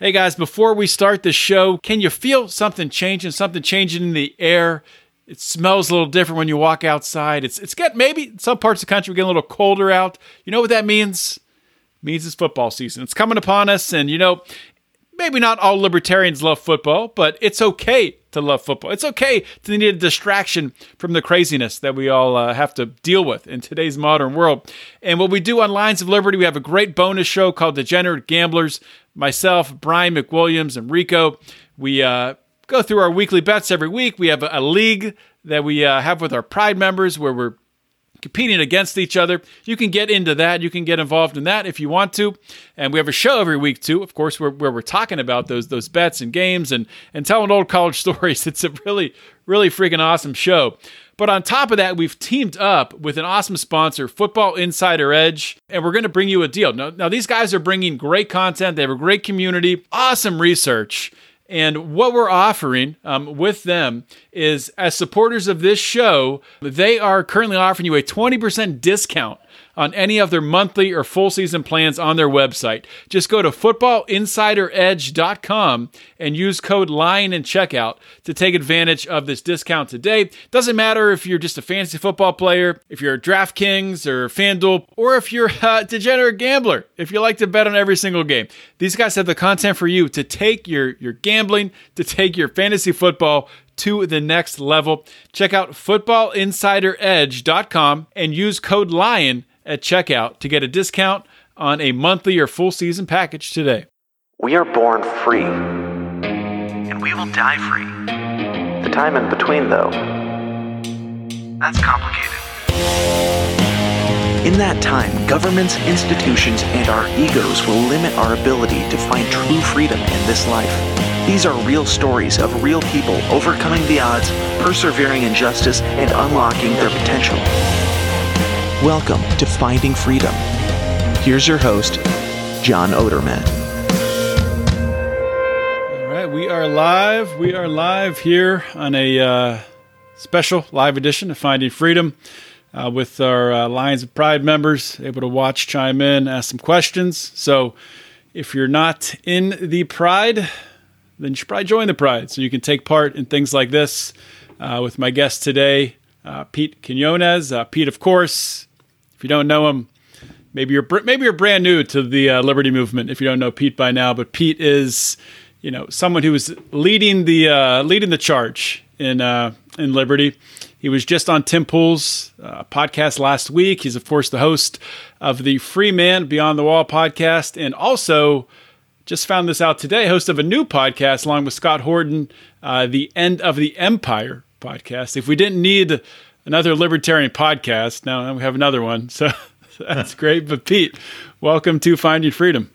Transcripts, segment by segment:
Hey guys, before we start the show, can you feel something changing, something changing in the air? It smells a little different when you walk outside. It's it's get maybe some parts of the country getting a little colder out. You know what that means? It means it's football season. It's coming upon us, and you know, maybe not all libertarians love football, but it's okay to love football. It's okay to need a distraction from the craziness that we all uh, have to deal with in today's modern world. And what we do on Lions of Liberty, we have a great bonus show called Degenerate Gamblers. Myself, Brian McWilliams, and Rico, we uh, go through our weekly bets every week. We have a, league that we uh, have with our Pride members where we're competing against each other. You can get into that. You can get involved in that if you want to. And we have a show every week too, of course, where, where we're talking about those those bets and games and and telling old college stories. It's a really really freaking awesome show. But on top of that, we've teamed up with an awesome sponsor, Football Insider Edge, and we're going to bring you a deal. Now, now these guys are bringing great content. They have a great community, awesome research. And what we're offering um, with them is, as supporters of this show, they are currently offering you a 20% discount on any of their monthly or full season plans on their website. Just go to footballinsideredge.com and use code LION in checkout to take advantage of this discount today. Doesn't matter if you're just a fantasy football player, if you're a DraftKings or FanDuel, or if you're a degenerate gambler, if you like to bet on every single game. These guys have the content for you to take your, your gambling, to take your fantasy football to the next level. Check out footballinsideredge.com and use code LION at checkout to get a discount on a monthly or full season package today. We are born free. And we will die free. The time in between, though, That's complicated. in that time, governments, institutions, and our egos will limit our ability to find true freedom in this life. These are real stories of real people overcoming the odds, persevering in justice, and unlocking their potential. Welcome to Finding Freedom. Here's your host, John Odermatt. All right, we are live. We are live here on a uh, special live edition of Finding Freedom uh, with our uh, Lions of Pride members, able to watch, chime in, ask some questions. So if you're not in the Pride, then you should probably join the Pride so you can take part in things like this uh, with my guest today, uh, Pete Quinones. Uh, Pete, of course, if you don't know him, maybe you're maybe you're brand new to the uh, Liberty movement. If you don't know Pete by now, but Pete is, you know, someone who is leading the uh, leading the charge in uh, in Liberty. He was just on Tim Pool's uh, podcast last week. He's of course the host of the Free Man Beyond the Wall podcast, and also just found this out today. Host of a new podcast along with Scott Horton, uh, the End of the Empire podcast. If we didn't need another libertarian podcast, now we have another one. So that's great. But Pete, welcome to Finding Freedom.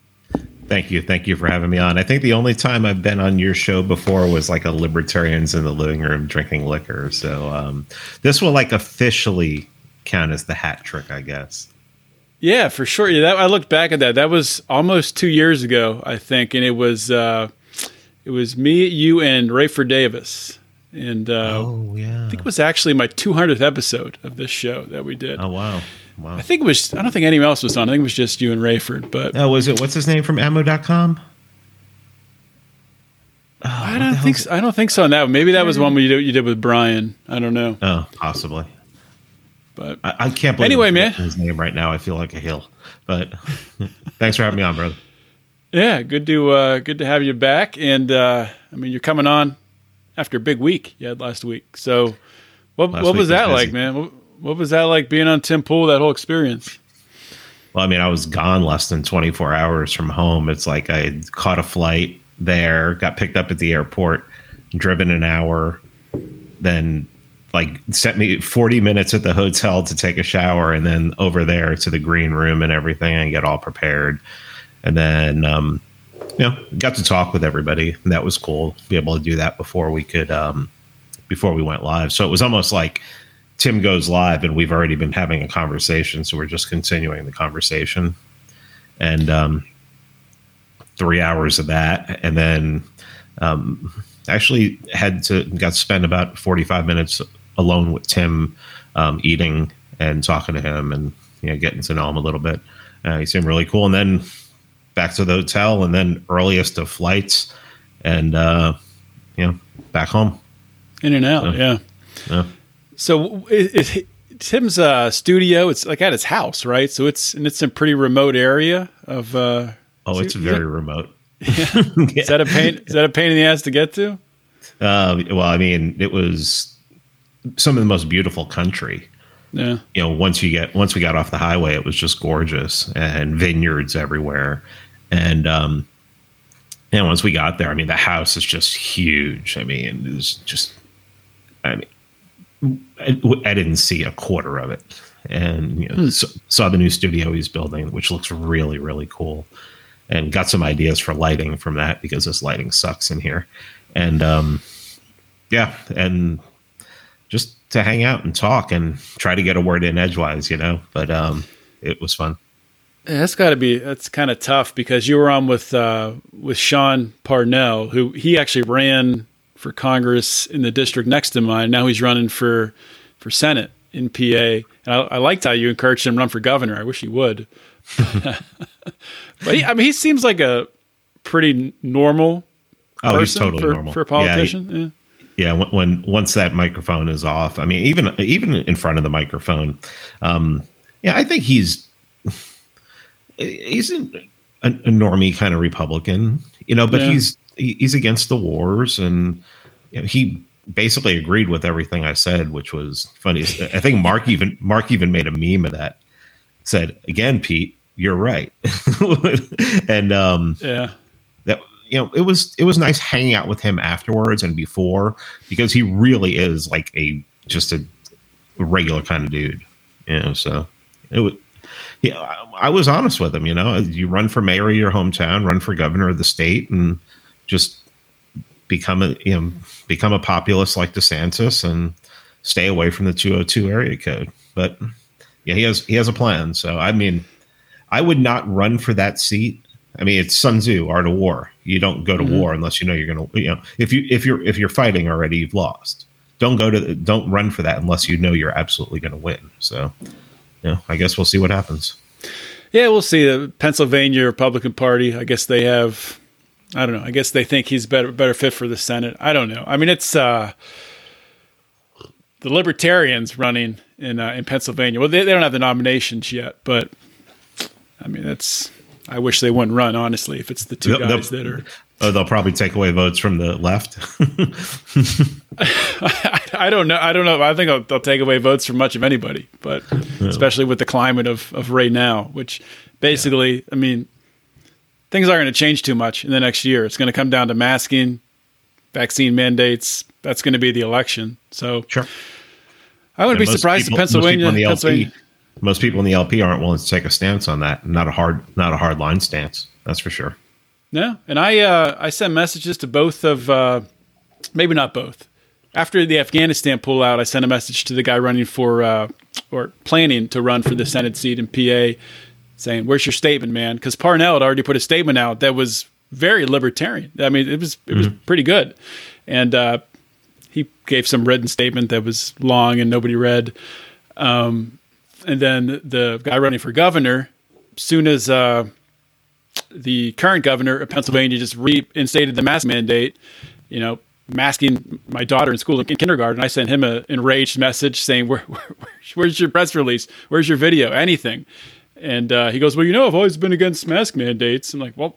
Thank you. Thank you for having me on. I think the only time I've been on your show before was like a libertarians in the living room drinking liquor. So um, this will like officially count as the hat trick, I guess. Yeah, for sure. Yeah, that, I looked back at that. That was almost two years ago, I think, and it was uh, it was me, you, and Rayford Davis, and uh, Oh yeah. I think it was actually my 200th episode of this show that we did. Oh wow. Wow. I think it was. I don't think anyone else was on. I think it was just you and Rayford. But Oh, was it what's his name from ammo.com? I don't think. So, I don't think so. On that one, maybe that was one you did, you did with Brian. I don't know. Oh, possibly. But I, I can't believe Anyway, man. his name right now. I feel like a hill. But thanks for having me on, brother. yeah, good to uh, good to have you back. And uh, I mean, you're coming on after a big week you had last week. So, what Last what was that was like, man? What, what was that like being on Tim Pool? That whole experience. Well, I mean, I was gone less than 24 hours from home. It's like I caught a flight there, got picked up at the airport, driven an hour, then like sent me 40 minutes at the hotel to take a shower, and then over there to the green room and everything and get all prepared. And then, um, you know, got to talk with everybody. That was cool. Be able to do that before we could, um, before we went live. So it was almost like Tim goes live and we've already been having a conversation. So we're just continuing the conversation. And um, three hours of that. And then um, actually had to got to spend about 45 minutes alone with Tim um, eating and talking to him and you know getting to know him a little bit. Uh, he seemed really cool. And then back to the hotel, and then earliest of flights, and uh, you know, back home. In and out, yeah. Yeah. So is, is Tim's uh, studio? It's like at his house, right? So it's and it's in a pretty remote area of. Uh, Oh, it's so- very remote. Is that a pain? Is that a pain in the ass to get to? Uh, well, I mean, it was some of the most beautiful country. Yeah. You know, once you get once we got off the highway, it was just gorgeous and vineyards everywhere. And um, and once we got there, I mean, the house is just huge. I mean, it was just, I mean, I, I didn't see a quarter of it, and you know, s- saw the new studio he's building, which looks really, really cool, and got some ideas for lighting from that because this lighting sucks in here, and um, yeah, and just to hang out and talk and try to get a word in edgewise, you know. But um, it was fun. That's got to be that's kind of tough because you were on with uh, with Sean Parnell, who he actually ran for Congress in the district next to mine. Now he's running for for Senate in PA. And I, I liked how you encouraged him to run for governor. I wish he would. but he, I mean, he seems like a pretty normal Oh, he's totally for, normal for a Yeah, he- politician. Yeah, yeah when, when once that microphone is off i mean even even in front of the microphone um yeah i think he's he's an, a, a normie kind of republican you know but Yeah. he's he- he's against the wars and you know, he basically agreed with everything i said which was funny i think mark even mark even made a meme of that said again pete you're right and um yeah. that you know it was it was nice hanging out with him afterwards and before because he really is like a just a regular kind of dude you know so it was yeah I, I was honest with him you know you run for mayor of your hometown run for governor of the state and just become a you know become a populist like DeSantis and stay away from the 202 area code but yeah he has he has a plan so I mean I would not run for that seat I mean, it's Sun Tzu, Art of War. You don't go to mm-hmm. war unless you know you're going to. You know, if you if you're if you're fighting already, you've lost. Don't go to don't run for that unless you know you're absolutely going to win. So, you know, I guess we'll see what happens. Yeah, we'll see. The Pennsylvania Republican Party. I guess they have. I don't know. I guess they think he's better better fit for the Senate. I don't know. I mean, it's uh, the Libertarians running in uh, in Pennsylvania. Well, they, they don't have the nominations yet, but I mean, that's. I wish they wouldn't run. Honestly, if it's the 2 They'll- they'll- guys that are. Oh, they'll probably take away votes from the left. I don't know. I don't know. I think they'll, they'll take away votes from much of anybody, but especially with the climate of, of right now, which basically, I mean, things aren't going to change too much in the next year. It's going to come down to masking, vaccine mandates. That's going to be the election. So sure. I wouldn't And be surprised people- if Pennsylvania, most people, in the Pennsylvania LP, most people in the LP aren't willing to take a stance on that. Not a hard, not a hard line stance. That's for sure. No, and I uh, I sent messages to both of uh, maybe not both. After the Afghanistan pullout, I sent a message to the guy running for uh, or planning to run for the Senate seat in PA, saying, "Where's your statement, man?" Because Parnell had already put a statement out that was very libertarian. I mean, it was it was pretty good, and uh, he gave some written statement that was long and nobody read. Um, and then the guy running for governor, soon as uh, the current governor of Pennsylvania just reinstated the mask mandate, you know, masking my daughter in school in kindergarten. I sent him an enraged message saying, Where, where, "Where's your press release? Where's your video? Anything?" And uh, he goes, "Well, you know, I've always been against mask mandates." I'm like, "Well,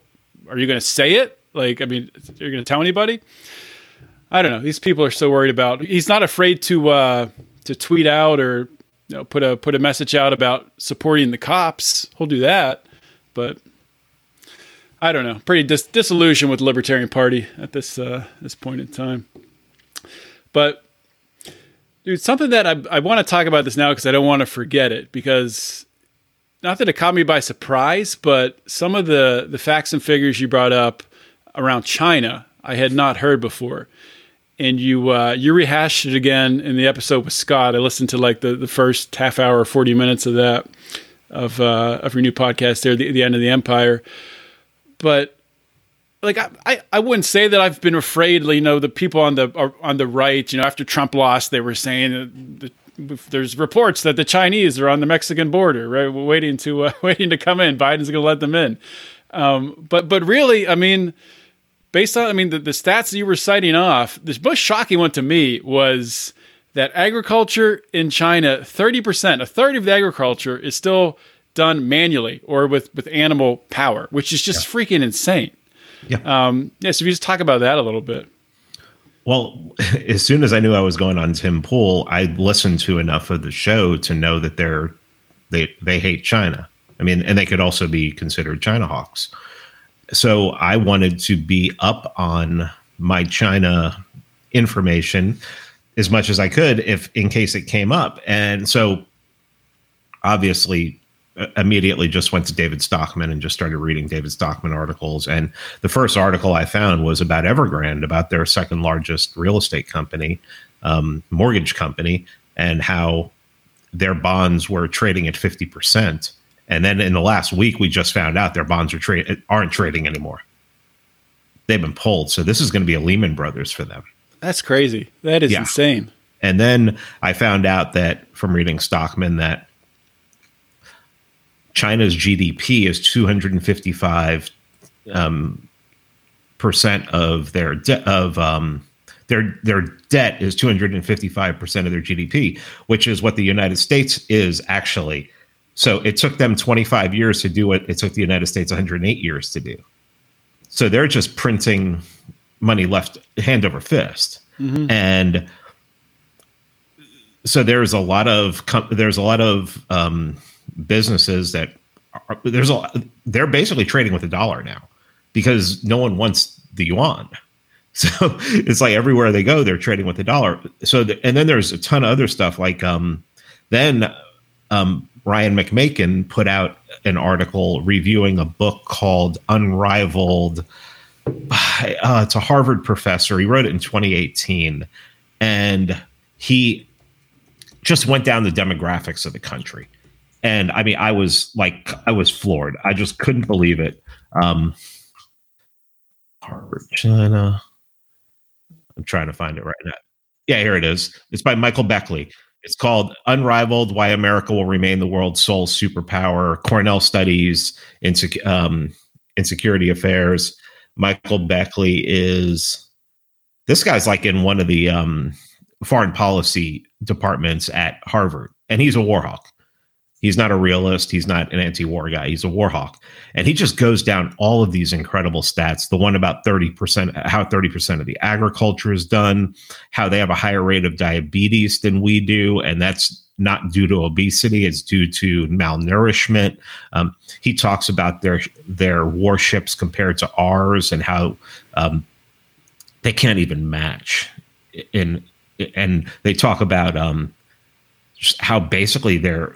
are you going to say it? Like, I mean, are you're going to tell anybody?" I don't know. These people are so worried about. He's not afraid to uh, to tweet out or you know put a put a message out about supporting the cops. He'll do that, but I don't know. Pretty dis- disillusioned with Libertarian Party at this uh, this point in time. But dude, something that I I want to talk about this now because I don't want to forget it because not that it caught me by surprise, but some of the the facts and figures you brought up around China I had not heard before. And you uh, you rehashed it again in the episode with Scott. I listened to like the, the first half hour, forty minutes of that of uh, of your new podcast there, the, the end of the empire but like I, I, I wouldn't say that I've been afraid. You know, the people on the on the right. You know, after Trump lost, they were saying the, there's reports that the Chinese are on the Mexican border, right, waiting to uh, waiting to come in. Biden's going to let them in. Um, but but really, I mean, based on I mean the, the stats that you were citing off, the most shocking one to me was that agriculture in China, thirty percent, a third of the agriculture is still done manually or with with animal power, which is just yeah. freaking insane. Yeah. Um, yeah. So if you just talk about that a little bit. Well, as soon as I knew I was going on Tim Pool, I listened to enough of the show to know that they're they they hate China. I mean, and they could also be considered China hawks. So I wanted to be up on my China information as much as I could if in case it came up. And so obviously immediately just went to David Stockman and just started reading David Stockman articles. And the first article I found was about Evergrande, about their second largest real estate company, um, mortgage company, and how their bonds were trading at 50%. And then in the last week, we just found out their bonds are tra- aren't trading anymore. They've been pulled. So this is going to be a Lehman Brothers for them. That's crazy. That is yeah. insane. And then I found out that from reading Stockman that China's GDP is 255 um, percent of their de- of um, their their debt is 255 percent of their GDP, which is what the United States is actually. So it took them 25 years to do what it took the United States 108 years to do. So they're just printing money left hand over fist, mm-hmm. and so there's a lot of there's a lot of um, businesses that are, there's a they're basically trading with a dollar now because no one wants the yuan. So it's like everywhere they go, they're trading with the dollar. So the, and then there's a ton of other stuff like um, then um, Ryan McMaken put out an article reviewing a book called Unrivaled. Uh, it's a Harvard professor. He wrote it in 2018, and he just went down the demographics of the country and I mean, I was like, I was floored. I just couldn't believe it. Um, Harvard, China. I'm trying to find it right now. Yeah, here it is. It's by Michael Beckley. It's called Unrivaled Why America Will Remain the World's Sole Superpower, Cornell Studies, Insec- um, Insecurity Affairs. Michael Beckley is, this guy's like in one of the um, foreign policy departments at Harvard, and he's a war hawk. He's not a realist. He's not an anti-war guy. He's a war hawk. And he just goes down all of these incredible stats. The one about 30%, how 30% of the agriculture is done, how they have a higher rate of diabetes than we do. And that's not due to obesity, it's due to malnourishment. Um, he talks about their their warships compared to ours and how um, they can't even match. In and they talk about um, how basically they're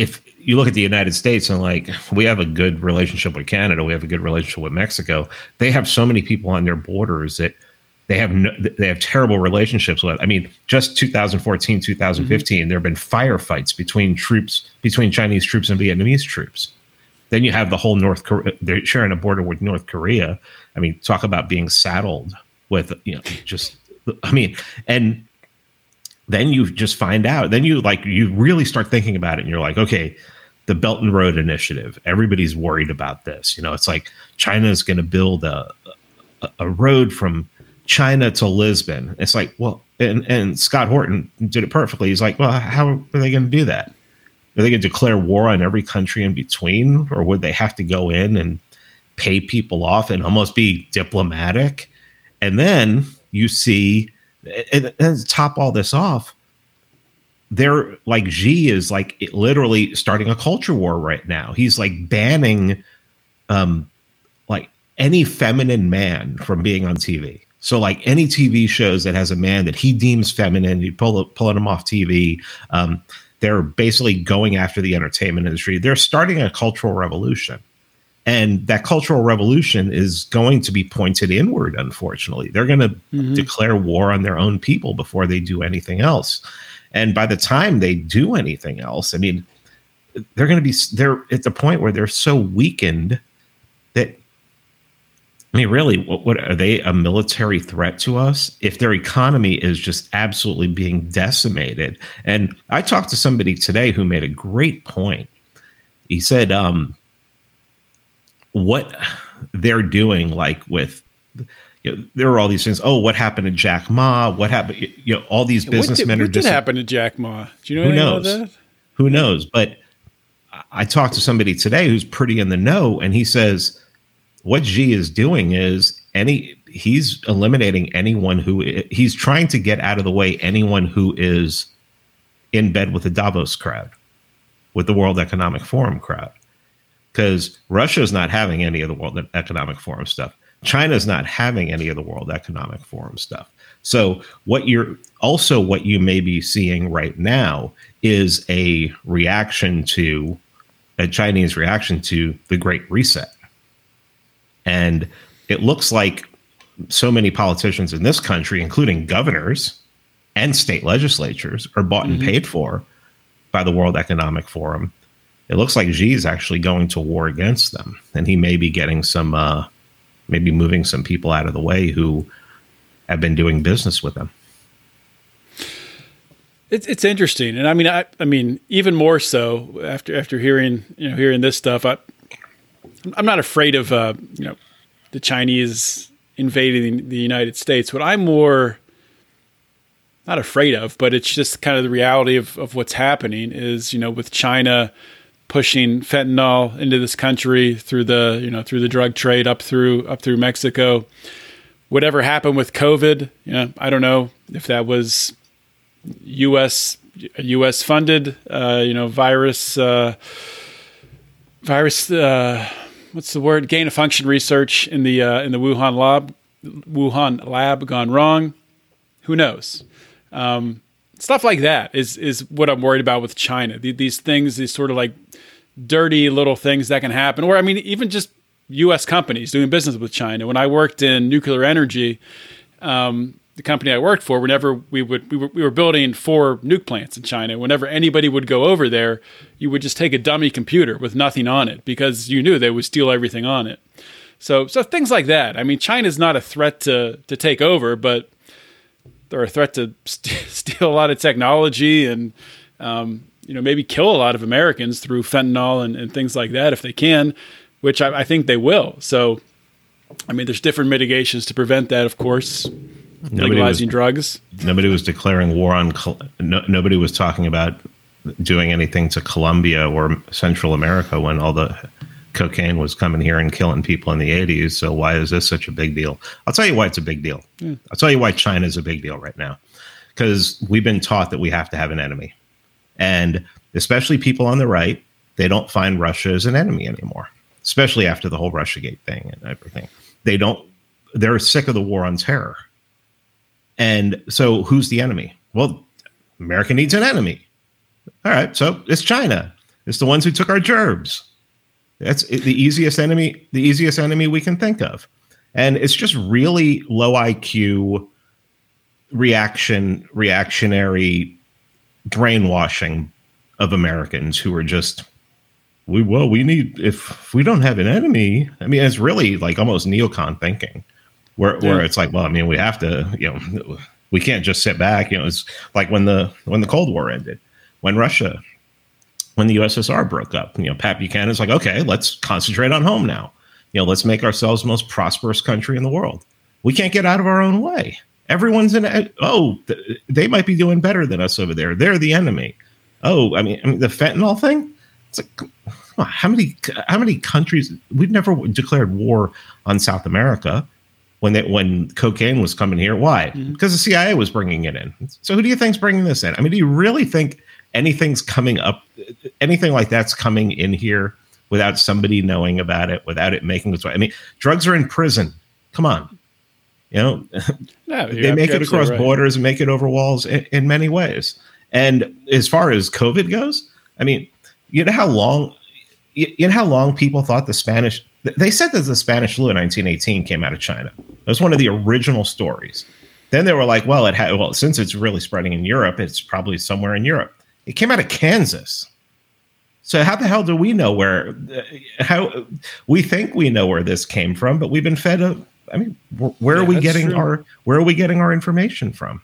if you look at the United States and like we have a good relationship with Canada, we have a good relationship with Mexico. They have so many people on their borders that they have no, they have terrible relationships with. I mean, just 2014, 2015, mm-hmm. there have been firefights between troops between Chinese troops and Vietnamese troops. Then you have the whole North Korea. They're sharing a border with North Korea. I mean, talk about being saddled with you know just. I mean, and then you just find out. Then you like you really start thinking about it, and you're like, okay, the Belt and Road Initiative. Everybody's worried about this. You know, it's like China is going to build a, a, a road from China to Lisbon. It's like, well, and and Scott Horton did it perfectly. He's like, well, how are they going to do that? Are they going to declare war on every country in between, or would they have to go in and pay people off and almost be diplomatic? And then you see and, and top all this off, they're like Xi is like literally starting a culture war right now. He's like banning um like any feminine man from being on TV. So like any TV shows that has a man that he deems feminine, you pull pulling him off TV. Um, they're basically going after the entertainment industry. They're starting a cultural revolution. And that cultural revolution is going to be pointed inward, unfortunately. They're going to mm-hmm. declare war on their own people before they do anything else. And by the time they do anything else, I mean, they're going to be, they're at the point where they're so weakened that, I mean, really, what, what are they a military threat to us? If their economy is just absolutely being decimated. And I talked to somebody today who made a great point. He said, um, what they're doing, like with you know, there are all these things. Oh, what happened to Jack Ma? What happened? You know, all these businessmen what did, are what did just happen to Jack Ma? Do you know Who knows? about that? who knows? But I talked to somebody today who's pretty in the know, and he says what Xi is doing is any he's eliminating anyone who he's trying to get out of the way anyone who is in bed with the Davos crowd, with the World Economic Forum crowd, because Russia's not having any of the World Economic Forum stuff. China's not having any of the World Economic Forum stuff. So what you're also what you may be seeing right now is a reaction to a Chinese reaction to the Great Reset. And it looks like so many politicians in this country, including governors and state legislatures, are bought and mm-hmm. paid for by the World Economic Forum. It looks like Xi is actually going to war against them, and he may be getting some, uh, maybe moving some people out of the way who have been doing business with them. It's it's interesting, and I mean, I I mean, even more so after after hearing you know hearing this stuff. I I'm not afraid of uh, you know the Chinese invading the United States. What I'm more not afraid of, but it's just kind of the reality of of what's happening is you know with China pushing fentanyl into this country through the you know through the drug trade up through up through Mexico. Whatever happened with COVID, you know, I don't know if that was U.S. U.S. funded, uh, you know, virus, uh, virus. Uh, what's the word? Gain of function research in the uh, in the Wuhan lab, Wuhan lab gone wrong. Who knows? Um, stuff like that is is what I'm worried about with China. These things, these sort of like dirty little things that can happen, or I mean, even just U.S. companies doing business with China. When I worked in nuclear energy, um, the company I worked for, whenever we would we were, we were building four nuke plants in China. Whenever anybody would go over there, you would just take a dummy computer with nothing on it because you knew they would steal everything on it. So so things like that. I mean, China's not a threat to to take over, but they're a threat to st- steal a lot of technology and um, you know maybe kill a lot of Americans through fentanyl and, and things like that if they can, which I, I think they will. So. I mean, there's different mitigations to prevent that, of course. Nobody legalizing was, drugs. nobody was declaring war on. No, nobody was talking about doing anything to Colombia or Central America when all the cocaine was coming here and killing people in the 80s. So why is this such a big deal? I'll tell you why it's a big deal. I'll tell you why China is a big deal right now. Because we've been taught that we have to have an enemy. And especially people on the right, they don't find Russia as an enemy anymore, especially after the whole Russiagate thing and everything. They don't, they're sick of the war on terror. And so who's the enemy? Well, America needs an enemy. All right, so it's China. It's the ones who took our gerbs. That's the easiest enemy, the easiest enemy we can think of. And it's just really low IQ reaction, reactionary brainwashing of Americans who are just we well, we need if, if we don't have an enemy. I mean, it's really like almost neocon thinking where where it's like, well, I mean, we have to, you know, we can't just sit back. You know, it's like when the when the Cold War ended, when Russia, when the USSR broke up. You know, Pat Buchanan's like, okay, let's concentrate on home now. You know, let's make ourselves the most prosperous country in the world. We can't get out of our own way. Everyone's in. Oh, th- they might be doing better than us over there. They're the enemy. Oh, I mean, I mean the fentanyl thing. It's like, on, how many how many countries? We've never declared war on South America when they, when cocaine was coming here. Why? Mm-hmm. Because the CIA was bringing it in. So who do you think's bringing this in? I mean, do you really think anything's coming up, anything like that's coming in here without somebody knowing about it, without it making its way? I mean, drugs are in prison. Come on, you know No, they make it across right. borders and make it over walls in, in many ways. And as far as COVID goes, I mean, you know how long, you, you know how long people thought the Spanish. They said that the Spanish flu in 1918 came out of China. It was one of the original stories. Then they were like, well, it had well since it's really spreading in Europe, it's probably somewhere in Europe. It came out of Kansas. So how the hell do we know where? How we think we know where this came from, but we've been fed a. I mean, where Yeah, are we getting true. our where are we getting our information from?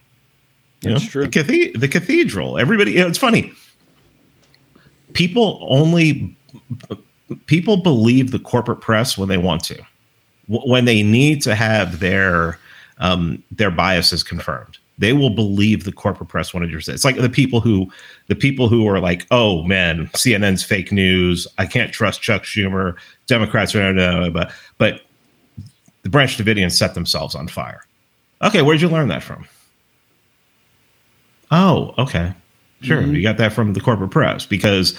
You That's know, true. The, the cathedral. Everybody. You know, it's funny. People only people believe the corporate press when they want to, when they need to have their um, their biases confirmed. They will believe the corporate press 100%. It's like the people who the people who are like, oh man, CNN's fake news. I can't trust Chuck Schumer. Democrats are no, no, but but the Branch Davidians set themselves on fire. Okay, where'd you learn that from? Oh, okay. Sure. You got that from the corporate press because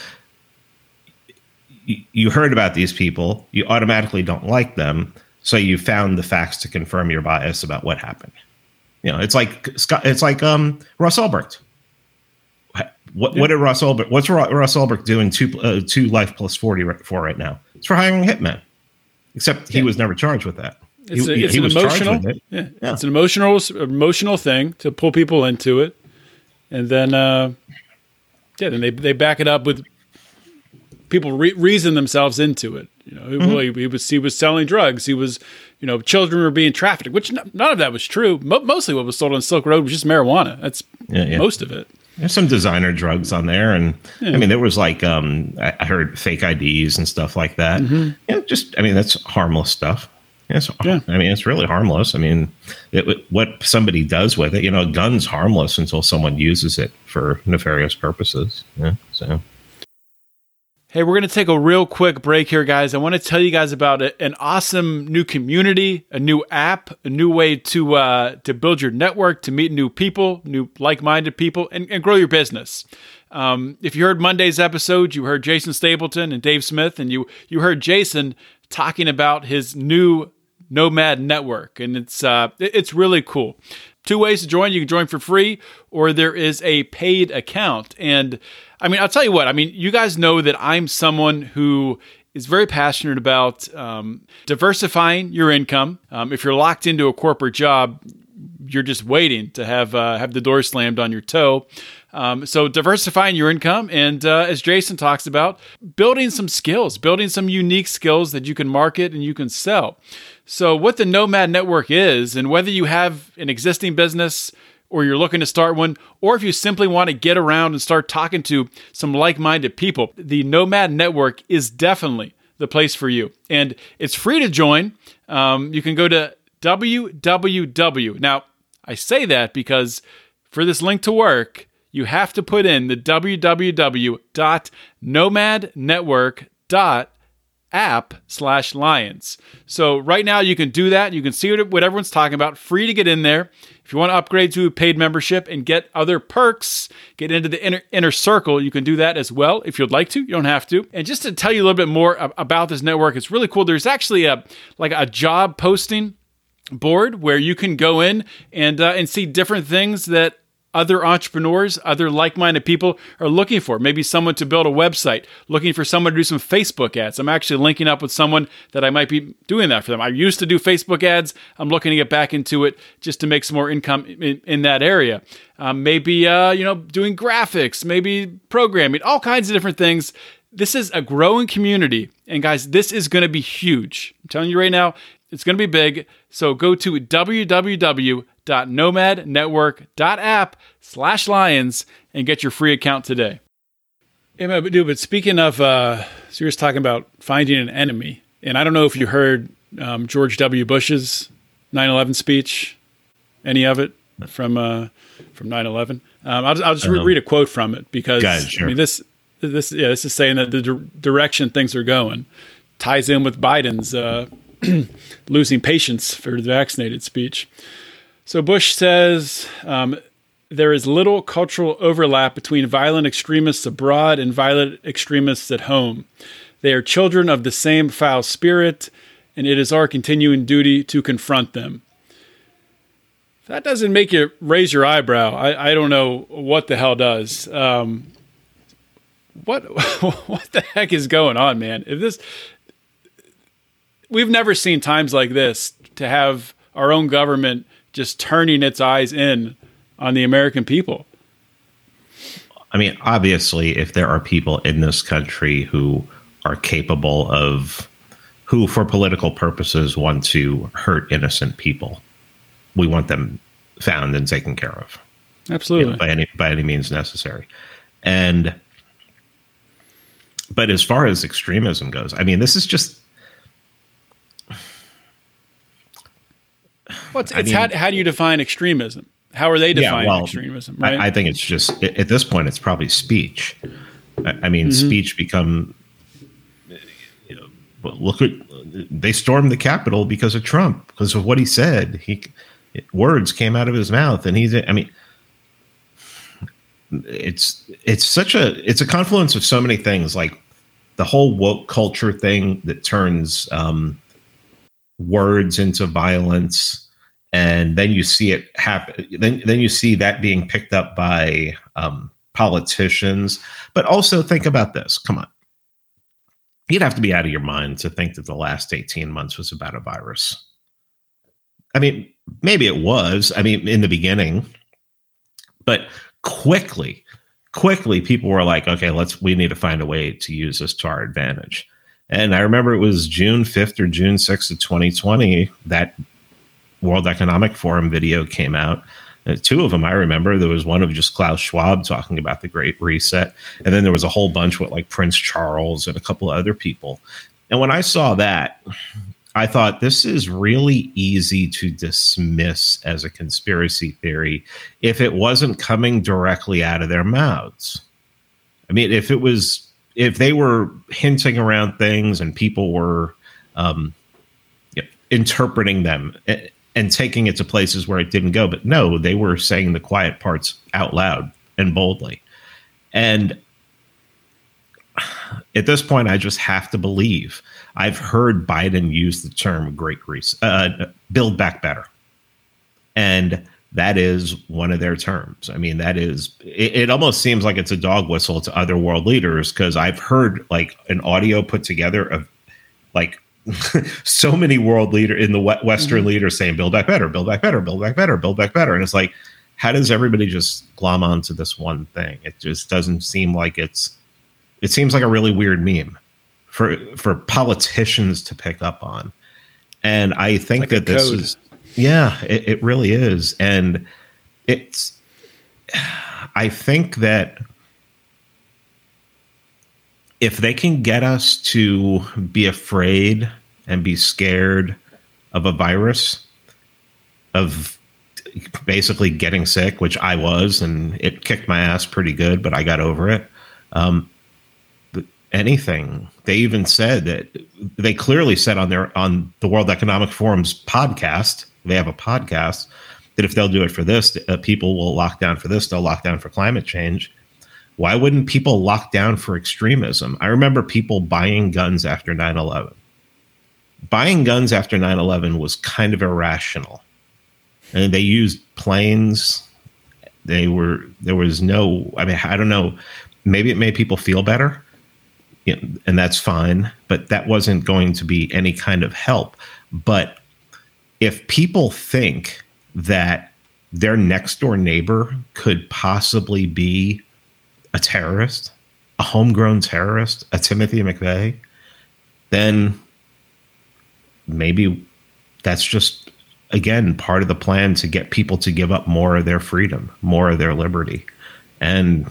y- you heard about these people, you automatically don't like them, so you found the facts to confirm your bias about what happened. You know, it's like Scott, it's like um, Ross Ulbricht. What what did Ross Ulbricht? What's Ross Ulbricht doing two uh, two life plus forty for right now? It's for hiring hitmen. Except he was never charged with that. It's, he, a, it's he an was emotional, it. yeah, Yeah. it's an emotional, emotional thing to pull people into it, and then, uh, yeah, then they they back it up with people re- reason themselves into it. You know, Mm-hmm. well, he, he was he was selling drugs. He was, you know, children were being trafficked, which n- none of that was true. Mo- mostly, what was sold on Silk Road was just marijuana. That's Yeah, yeah. most of it. There's some designer drugs on there, and I mean, there was like um, I I heard fake IDs and stuff like that. Yeah, just I mean, that's harmless stuff. It's. Yeah. I mean, it's really harmless. I mean, it, what somebody does with it, you know, a gun's harmless until someone uses it for nefarious purposes. Yeah, so Hey, we're going to take a real quick break here, guys. I want to tell you guys about an awesome new community, a new app, a new way to uh, to build your network, to meet new people, new like-minded people, and, and grow your business. Um, if you heard Monday's episode, you heard Jason Stapleton and Dave Smith, and you you heard Jason talking about his new Nomad Network, and it's uh, it's really cool. Two ways to join: you can join for free, or there is a paid account. And I mean, I'll tell you what. I mean, you guys know that I'm someone who is very passionate about um, diversifying your income. Um, if you're locked into a corporate job, you're just waiting to have uh, have the door slammed on your toe. Um, so diversifying your income, and uh, as Jason talks about, building some skills, building some unique skills that you can market and you can sell. So what the Nomad Network is, and whether you have an existing business or you're looking to start one, or if you simply want to get around and start talking to some like-minded people, the Nomad Network is definitely the place for you. And it's free to join. Um, you can go to www. Now, I say that because for this link to work, you have to put in the www.nomadnetwork.app slash lions. So right now you can do that. You can see what, what everyone's talking about. Free to get in there. If you want to upgrade to a paid membership and get other perks, get into the inner, inner circle, you can do that as well if you'd like to. You don't have to. And just to tell you a little bit more about this network, it's really cool. There's actually a like a job posting board where you can go in and uh, and see different things that other entrepreneurs, other like-minded people are looking for. Maybe someone to build a website, looking for someone to do some Facebook ads. I'm actually linking up with someone that I might be doing that for them. I used to do Facebook ads. I'm looking to get back into it just to make some more income in, in that area. Um, maybe uh, you know doing graphics, maybe programming, all kinds of different things. This is a growing community, and guys, this is going to be huge. I'm telling you right now, it's going to be big. So go to www.nomadnetwork.app slash lions and get your free account today. Yeah, but dude, but speaking of, uh, so you're just talking about finding an enemy. And I don't know if you heard um, George W. Bush's 9 11 speech, any of it from uh, from 9 11. Um, I'll, I'll just re- read a quote from it because Go ahead, sure. I mean, this, this, yeah, this is saying that the dir- direction things are going ties in with Biden's uh, losing patience for the vaccinated speech. So Bush says um, there is little cultural overlap between violent extremists abroad and violent extremists at home. They are children of the same foul spirit, and it is our continuing duty to confront them. That doesn't make you raise your eyebrow, I, I don't know what the hell does. Um, what what the heck is going on, man? If this we've never seen times like this to have our own government just turning its eyes in on the American people. I mean, obviously, if there are people in this country who are capable of, who for political purposes want to hurt innocent people, we want them found and taken care of Absolutely. by any by any means necessary. And but as far as extremism goes, I mean, this is just Well, it's, I it's mean- how, how do you define extremism? How are they defining well, extremism? I- Right? I, think it's just at at this point, it's probably speech. I, I mean, Mm-hmm. speech become. You know, look at they stormed the Capitol because of Trump because of what he said. He words came out of his mouth, and he's. I mean, it's it's such a it's a confluence of so many things like the whole woke culture thing that turns um, words into violence and then you see it happen then then you see that being picked up by um, politicians. But also think about this. Come on. You'd have to be out of your mind to think that the last 18 months was about a virus. I mean maybe it was i mean in the beginning but quickly quickly people were like okay let's we need to find a way to use this to our advantage. And i remember it was june 5th or june 6th of 2020 that World Economic Forum video came out. Uh, two of them I remember. There was one of just Klaus Schwab talking about the Great Reset, and then there was a whole bunch with like Prince Charles and a couple of other people. And when I saw that, I thought this is really easy to dismiss as a conspiracy theory if it wasn't coming directly out of their mouths. I mean, if it was, if they were hinting around things and people were um, interpreting them and, taking it to places where it didn't go, but no, they were saying the quiet parts out loud and boldly. And at this point, I just have to believe. I've heard Biden use the term "great Greece," uh, "build back better," and that is one of their terms. I mean, that is. It, it almost seems like it's a dog whistle to other world leaders because I've heard like an audio put together of like so many world leader in the we- Western leaders saying "build back better, build back better, build back better, build back better," and it's like, how does everybody just glom onto this one thing? It just doesn't seem like it's. It seems like a really weird meme for for politicians to pick up on, and I think like that this is, yeah, it, it really is, and it's. I think that if they can get us to be afraid and be scared of a virus, of basically getting sick, which I was, and it kicked my ass pretty good, but I got over it. Um, anything. They even said that they clearly said on their on the World Economic Forum's podcast, they have a podcast that if they'll do it for this, uh, people will lock down for this. They'll lock down for climate change. Why wouldn't people lock down for extremism? I remember people buying guns after 9 11. Buying guns after 9 11 was kind of irrational. And they used planes. They were, there was no, I mean, I don't know. Maybe it made people feel better, and that's fine, but that wasn't going to be any kind of help. But if people think that their next door neighbor could possibly be a terrorist, a homegrown terrorist, a Timothy McVeigh, then maybe that's just again part of the plan to get people to give up more of their freedom, more of their liberty. And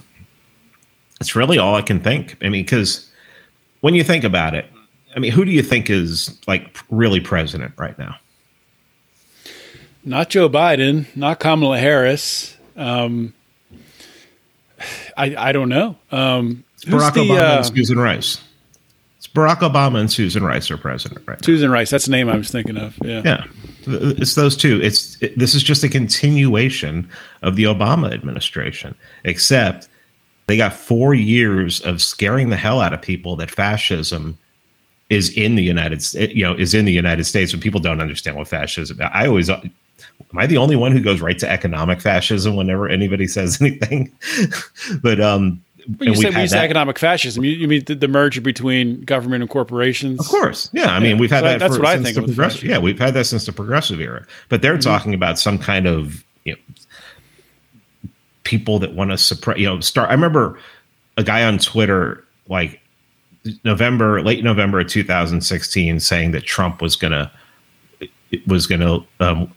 it's really all I can think. I mean, because when you think about it, I mean, who do you think is like really president right now? Not Joe Biden, not Kamala Harris. Um, I I don't know. Um, Barack the, Obama uh, and Susan Rice. It's Barack Obama and Susan Rice are president right now. Susan Rice. That's the name I was thinking of. Yeah. Yeah, it's those two. It's it, this is just a continuation of the Obama administration, except they got four years of scaring the hell out of people that fascism is in the United States. You know, is in the United States. When people don't understand what fascism, I always. Am I the only one who goes right to economic fascism whenever anybody says anything? but um, But you said we use economic fascism. You, you mean the, the merger between government and corporations? Of course, yeah. I mean, Yeah. we've had So that. that's for, what I since think the of progressive. Yeah, we've had that since the progressive era. But they're talking about some kind of you know people that want to suppress. You know, start. I remember a guy on Twitter like November, late November of 2016, saying that Trump was gonna was gonna um,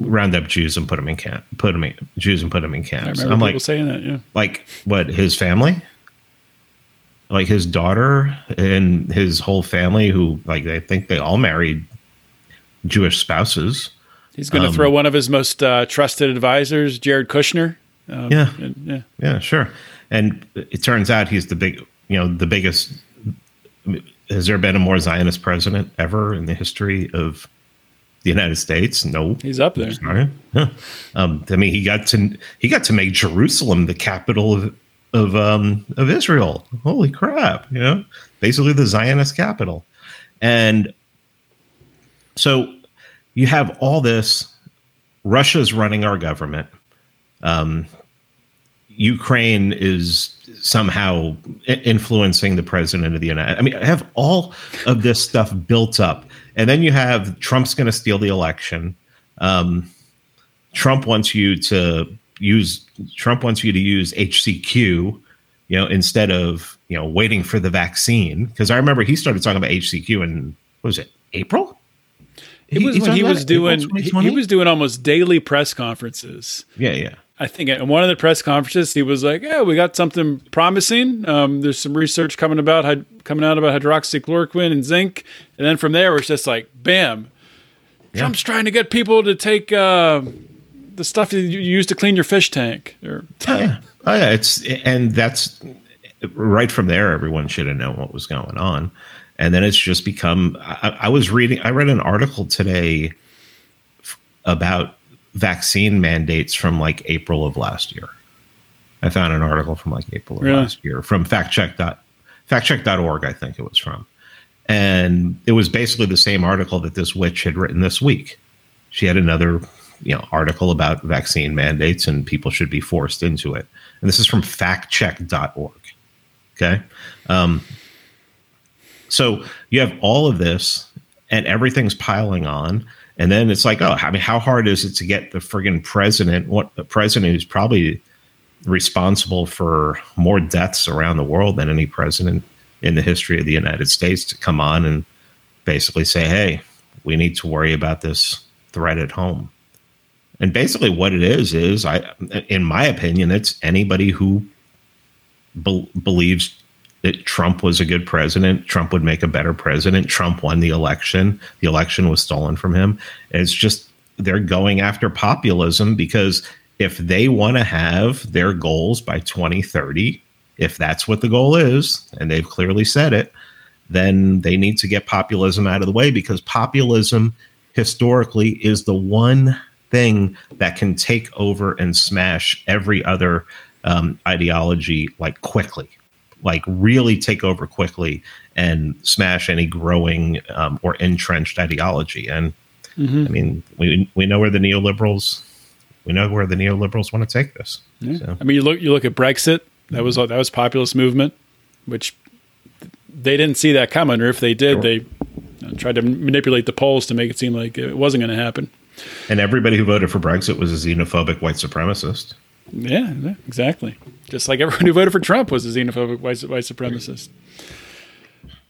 round up Jews and put them in camp, put them in Jews and put them in I camps. remember I'm people like, saying that. Yeah. like what his family like his daughter and his whole family, who like I think they all married Jewish spouses. He's going to Um, throw one of his most uh, trusted advisors, Jared Kushner. Um, Yeah. and- yeah. Yeah, sure. And it turns out he's the big, you know, the biggest. Has there been a more Zionist president ever in the history of the United States? No. He's up there. Huh. Um, I mean, he got to he got to make Jerusalem the capital of of um, of Israel. Holy crap! You know, basically the Zionist capital, and so you have all this. Russia's running our government. Um, Ukraine is somehow influencing the president of the United. I mean, I have all of this stuff built up, and then you have Trump's going to steal the election. Um, Trump wants you to use Trump wants you to use HCQ, you know, instead of you know waiting for the vaccine. Because I remember he started talking about HCQ in what was it April? It was he when he was doing he, he was doing almost daily press conferences. yeah yeah I think at one of the press conferences he was like, "Yeah, we got something promising. Um, there's some research coming about hyd- coming out about hydroxychloroquine and zinc." And then from there, it's just like, "Bam!" Trump's trying to get people to take uh, the stuff that you use to clean your fish tank. Or Oh yeah. Oh yeah. It's and that's right from there. Everyone should have known what was going on, and then it's just become. I, I was reading. I read an article today about vaccine mandates from like April of last year. I found an article from like April of Really? last year from factcheck dot factcheck.org. I think it was from, and it was basically the same article that this witch had written this week. She had another you know article about vaccine mandates and people should be forced into it and this is from factcheck.org okay um, so you have all of this and everything's piling on and then it's like oh i mean how hard is it to get the friggin president what the president who's probably responsible for more deaths around the world than any president in the history of the united states to come on and basically say hey we need to worry about this threat at home. And basically, what it is is, I, in my opinion, it's anybody who be- believes that Trump was a good president, Trump would make a better president, Trump won the election, the election was stolen from him. It's just they're going after populism because if they want to have their goals by 2030, if that's what the goal is, and they've clearly said it, then they need to get populism out of the way because populism historically is the one thing that can take over and smash every other um, ideology like quickly like really take over quickly and smash any growing um, or entrenched ideology and i mean we, we know where the neoliberals we know where the neoliberals want to take this so, I mean, you look you look at Brexit. That was that was populist movement, which they didn't see that coming, or if they did, Sure. they tried to manipulate the polls to make it seem like it wasn't going to happen. and everybody who voted for brexit was a xenophobic white supremacist Yeah, exactly. Just like everyone who voted for Trump was a xenophobic white, white supremacist.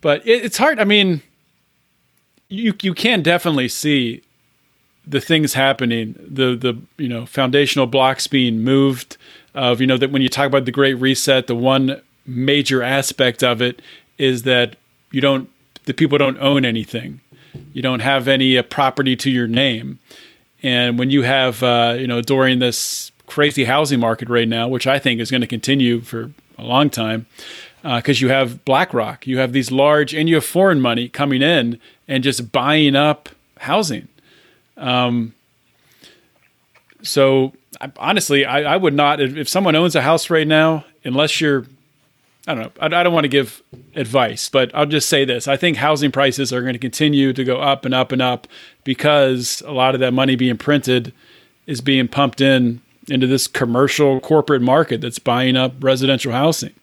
But it, it's hard. I mean, you you can definitely see the things happening. The the you know foundational blocks being moved. Of you know that when you talk about the Great Reset, the one major aspect of it is that you don't the people don't own anything. You don't have any uh, property to your name. And when you have, uh, you know, during this crazy housing market right now, which I think is going to continue for a long time, because you have BlackRock, you have these large, and you have foreign money coming in and just buying up housing. Um, so I, honestly, I, I would not, if, if someone owns a house right now, unless you're I don't know. I, I don't want to give advice, but I'll just say this. I think housing prices are going to continue to go up and up and up because a lot of that money being printed is being pumped in into this commercial corporate market that's buying up residential housing.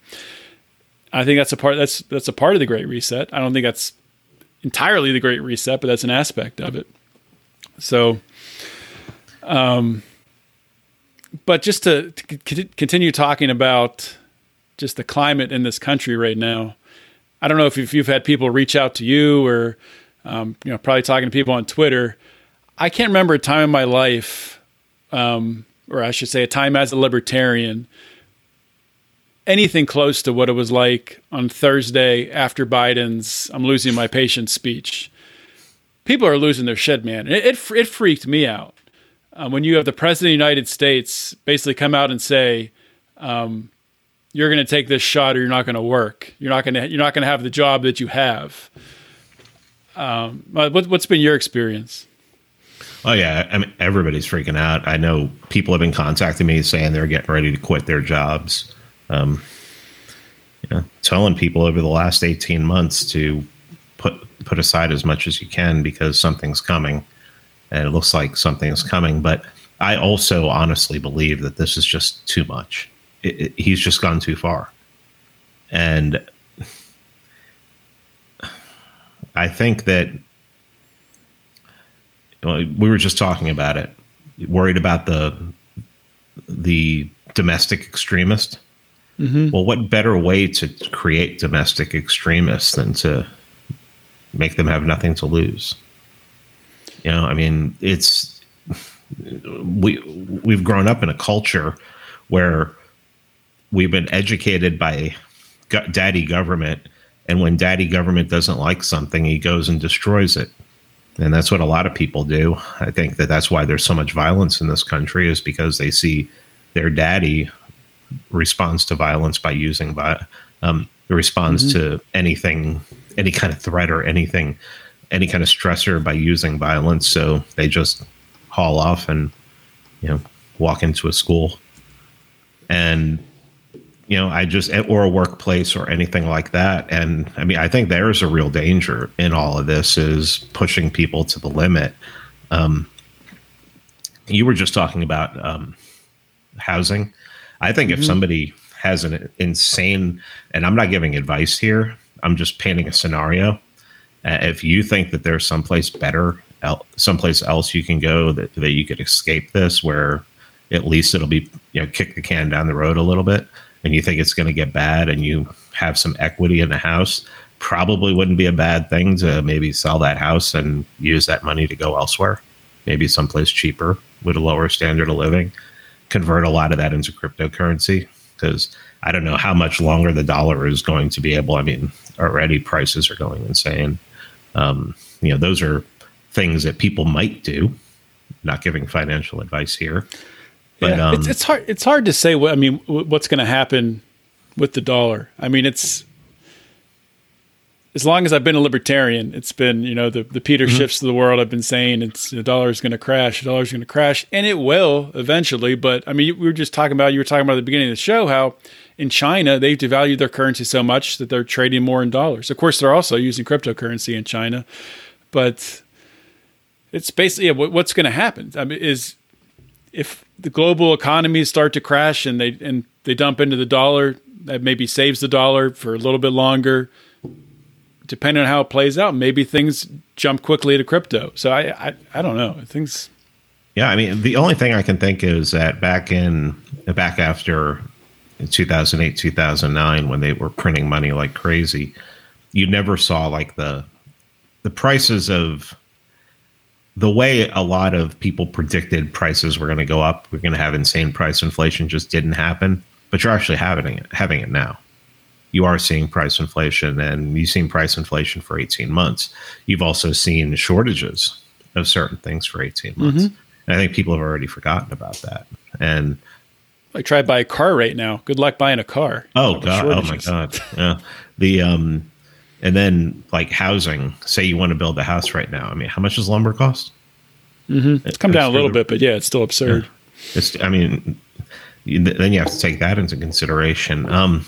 I think that's a part that's that's a part of the great reset. I don't think that's entirely the great reset, but that's an aspect of it. So um but just to, to continue talking about just the climate in this country right now. I don't know if you've, you've had people reach out to you or, um, you know, probably talking to people on Twitter. I can't remember a time in my life, um, or I should say a time as a libertarian, anything close to what it was like on Thursday after Biden's "I'm losing my patience" speech. People are losing their shit, man. It it, it freaked me out um, when you have the president of the United States basically come out and say, um, "You're going to take this shot, or you're not going to work. You're not going to you're not going to have the job that you have." Um, what, what's been your experience? Oh yeah, I mean everybody's freaking out. I know people have been contacting me saying they're getting ready to quit their jobs. Um, you know, telling people over the last eighteen months to put put aside as much as you can because something's coming, and it looks like something's coming. But I also honestly believe that this is just too much. It, it, he's just gone too far, and I think that we were just talking about it. Worried about the the domestic extremist. Mm-hmm. Well, what better way to create domestic extremists than to make them have nothing to lose? You know, I mean, it's we we've grown up in a culture where we've been educated by daddy government, and when daddy government doesn't like something, he goes and destroys it and that's what a lot of people do. I think that that's why there's so much violence in this country is because they see their daddy responds to violence by using um, responds mm-hmm. to anything, any kind of threat or anything, any kind of stressor by using violence. So they just haul off and you know walk into a school and you know, I just or a workplace or anything like that. And I mean, I think there's a real danger in all of this is pushing people to the limit. Um, you were just talking about um, housing. I think mm-hmm. if somebody has an insane, and I'm not giving advice here, I'm just painting a scenario. Uh, if you think that there's someplace better, el- someplace else you can go that, that you could escape this, where at least it'll be, you know, kick the can down the road a little bit and you think it's going to get bad and you have some equity in the house, probably wouldn't be a bad thing to maybe sell that house and use that money to go elsewhere, maybe someplace cheaper with a lower standard of living. Convert a lot of that into cryptocurrency because I don't know how much longer the dollar is going to be able. I mean, already prices are going insane. Um, you know, those are things that people might do. Not giving financial advice here, but yeah, um, it's, it's, hard. It's hard to say what I mean. What's going to happen with the dollar? I mean, it's as long as I've been a libertarian, it's been you know the the Peter mm-hmm. Schiffs of the world. I've been saying it's the dollar is going to crash. The dollar is going to crash, and it will eventually. But I mean, we were just talking about you were talking about at the beginning of the show how in China they've devalued their currency so much that they're trading more in dollars. Of course, they're also using cryptocurrency in China, but it's basically yeah, what's going to happen. I mean, is if the global economies start to crash and they and they dump into the dollar, that maybe saves the dollar for a little bit longer. Depending on how it plays out, maybe things jump quickly to crypto. So I I, I don't know. Things. Yeah, I mean, the only thing I can think is that back in back after 2008 2009 when they were printing money like crazy, you never saw like the the prices of the way a lot of people predicted prices were going to go up, we're going to have insane price inflation, just didn't happen. But you're actually having it, having it now. You are seeing price inflation, and you've seen price inflation for 18 months. You've also seen shortages of certain things for 18 months. Mm-hmm. And I think people have already forgotten about that. And I try to buy a car right now. Good luck buying a car. Oh god! Oh my god! Yeah. The um and then like housing, say you want to build a house right now. I mean, how much does lumber cost? Mm-hmm. It's come down a little bit, but yeah, it's still absurd. Yeah. It's, I mean, then you have to take that into consideration. Um,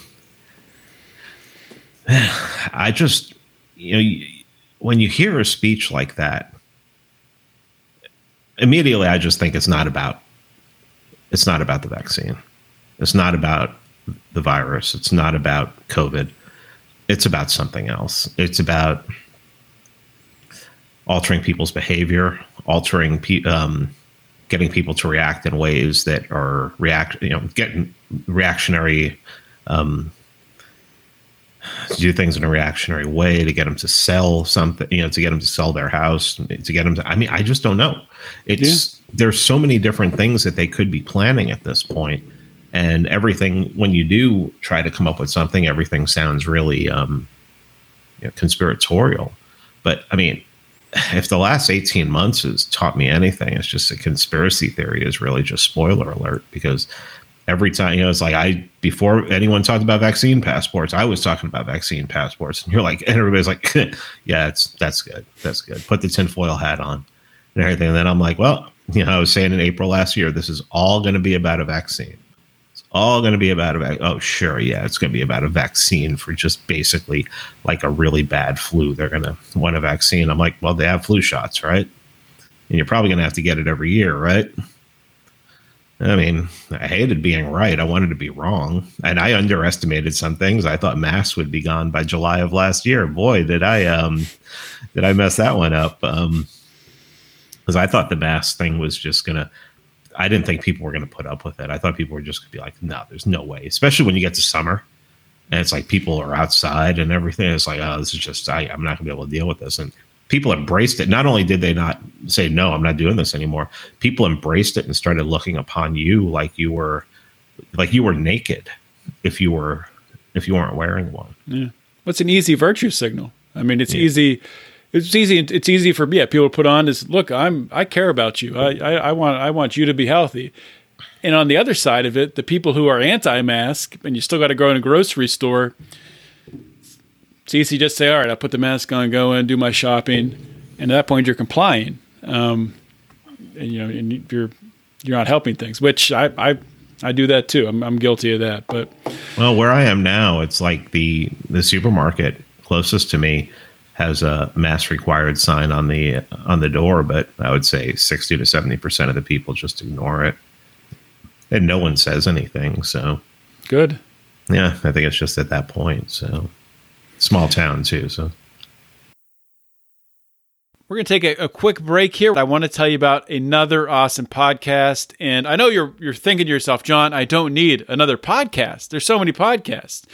I just, you know, when you hear a speech like that, immediately I just think it's not about, it's not about the vaccine. It's not about the virus. It's not about COVID it's about something else. It's about altering people's behavior, altering pe- um, getting people to react in ways that are react, you know, getting reactionary, um, to do things in a reactionary way to get them to sell something, you know, to get them to sell their house, to get them to. I mean, I just don't know. It's yeah. there's so many different things that they could be planning at this point, and everything when you do try to come up with something, everything sounds really um, you know, conspiratorial. But I mean, if the last 18 months has taught me anything, it's just a conspiracy theory is really just spoiler alert because every time, you know, it's like I, before anyone talked about vaccine passports, I was talking about vaccine passports. And you're like, and everybody's like, yeah, it's, that's good. That's good. Put the tinfoil hat on and everything. And then I'm like, well, you know, I was saying in April last year, this is all going to be about a vaccine. All going to be about a. Oh, sure. Yeah, it's going to be about a vaccine for just basically like a really bad flu. They're going to want a vaccine. I'm like, well, they have flu shots, right? And you're probably going to have to get it every year, right? I mean, I hated being right. I wanted to be wrong. And I underestimated some things. I thought masks would be gone by July of last year. Boy, did I um did I mess that one up. Um because I thought the mask thing was just gonna I didn't think people were gonna put up with it. I thought people were just gonna be like, no, there's no way. Especially when you get to summer and it's like people are outside and everything. It's like, oh, this is just I, I'm not gonna be able to deal with this. And people embraced it. Not only did they not say, no, I'm not doing this anymore, people embraced it and started looking upon you like you were like you were naked if you were if you weren't wearing one. Yeah. What's an easy virtue signal? I mean, it's yeah. easy. It's easy. It's easy for yeah people put on is look. I'm I care about you. I, I, I want I want you to be healthy. And on the other side of it, the people who are anti-mask and you still got to go in a grocery store, it's easy to just say, all right, I'll put the mask on, go in, do my shopping, and at that point you're complying. Um, and you know, and you're you're not helping things, which I I, I do that too. I'm, I'm guilty of that. But well, where I am now, it's like the the supermarket closest to me has a mass required sign on the on the door, but I would say sixty to seventy percent of the people just ignore it, and no one says anything. So good. Yeah, I think it's just at that point. So small town too. So we're going to take a, a, quick break here. I want to tell you about another awesome podcast, and I know you're you're thinking to yourself, John, I don't need another podcast. There's so many podcasts.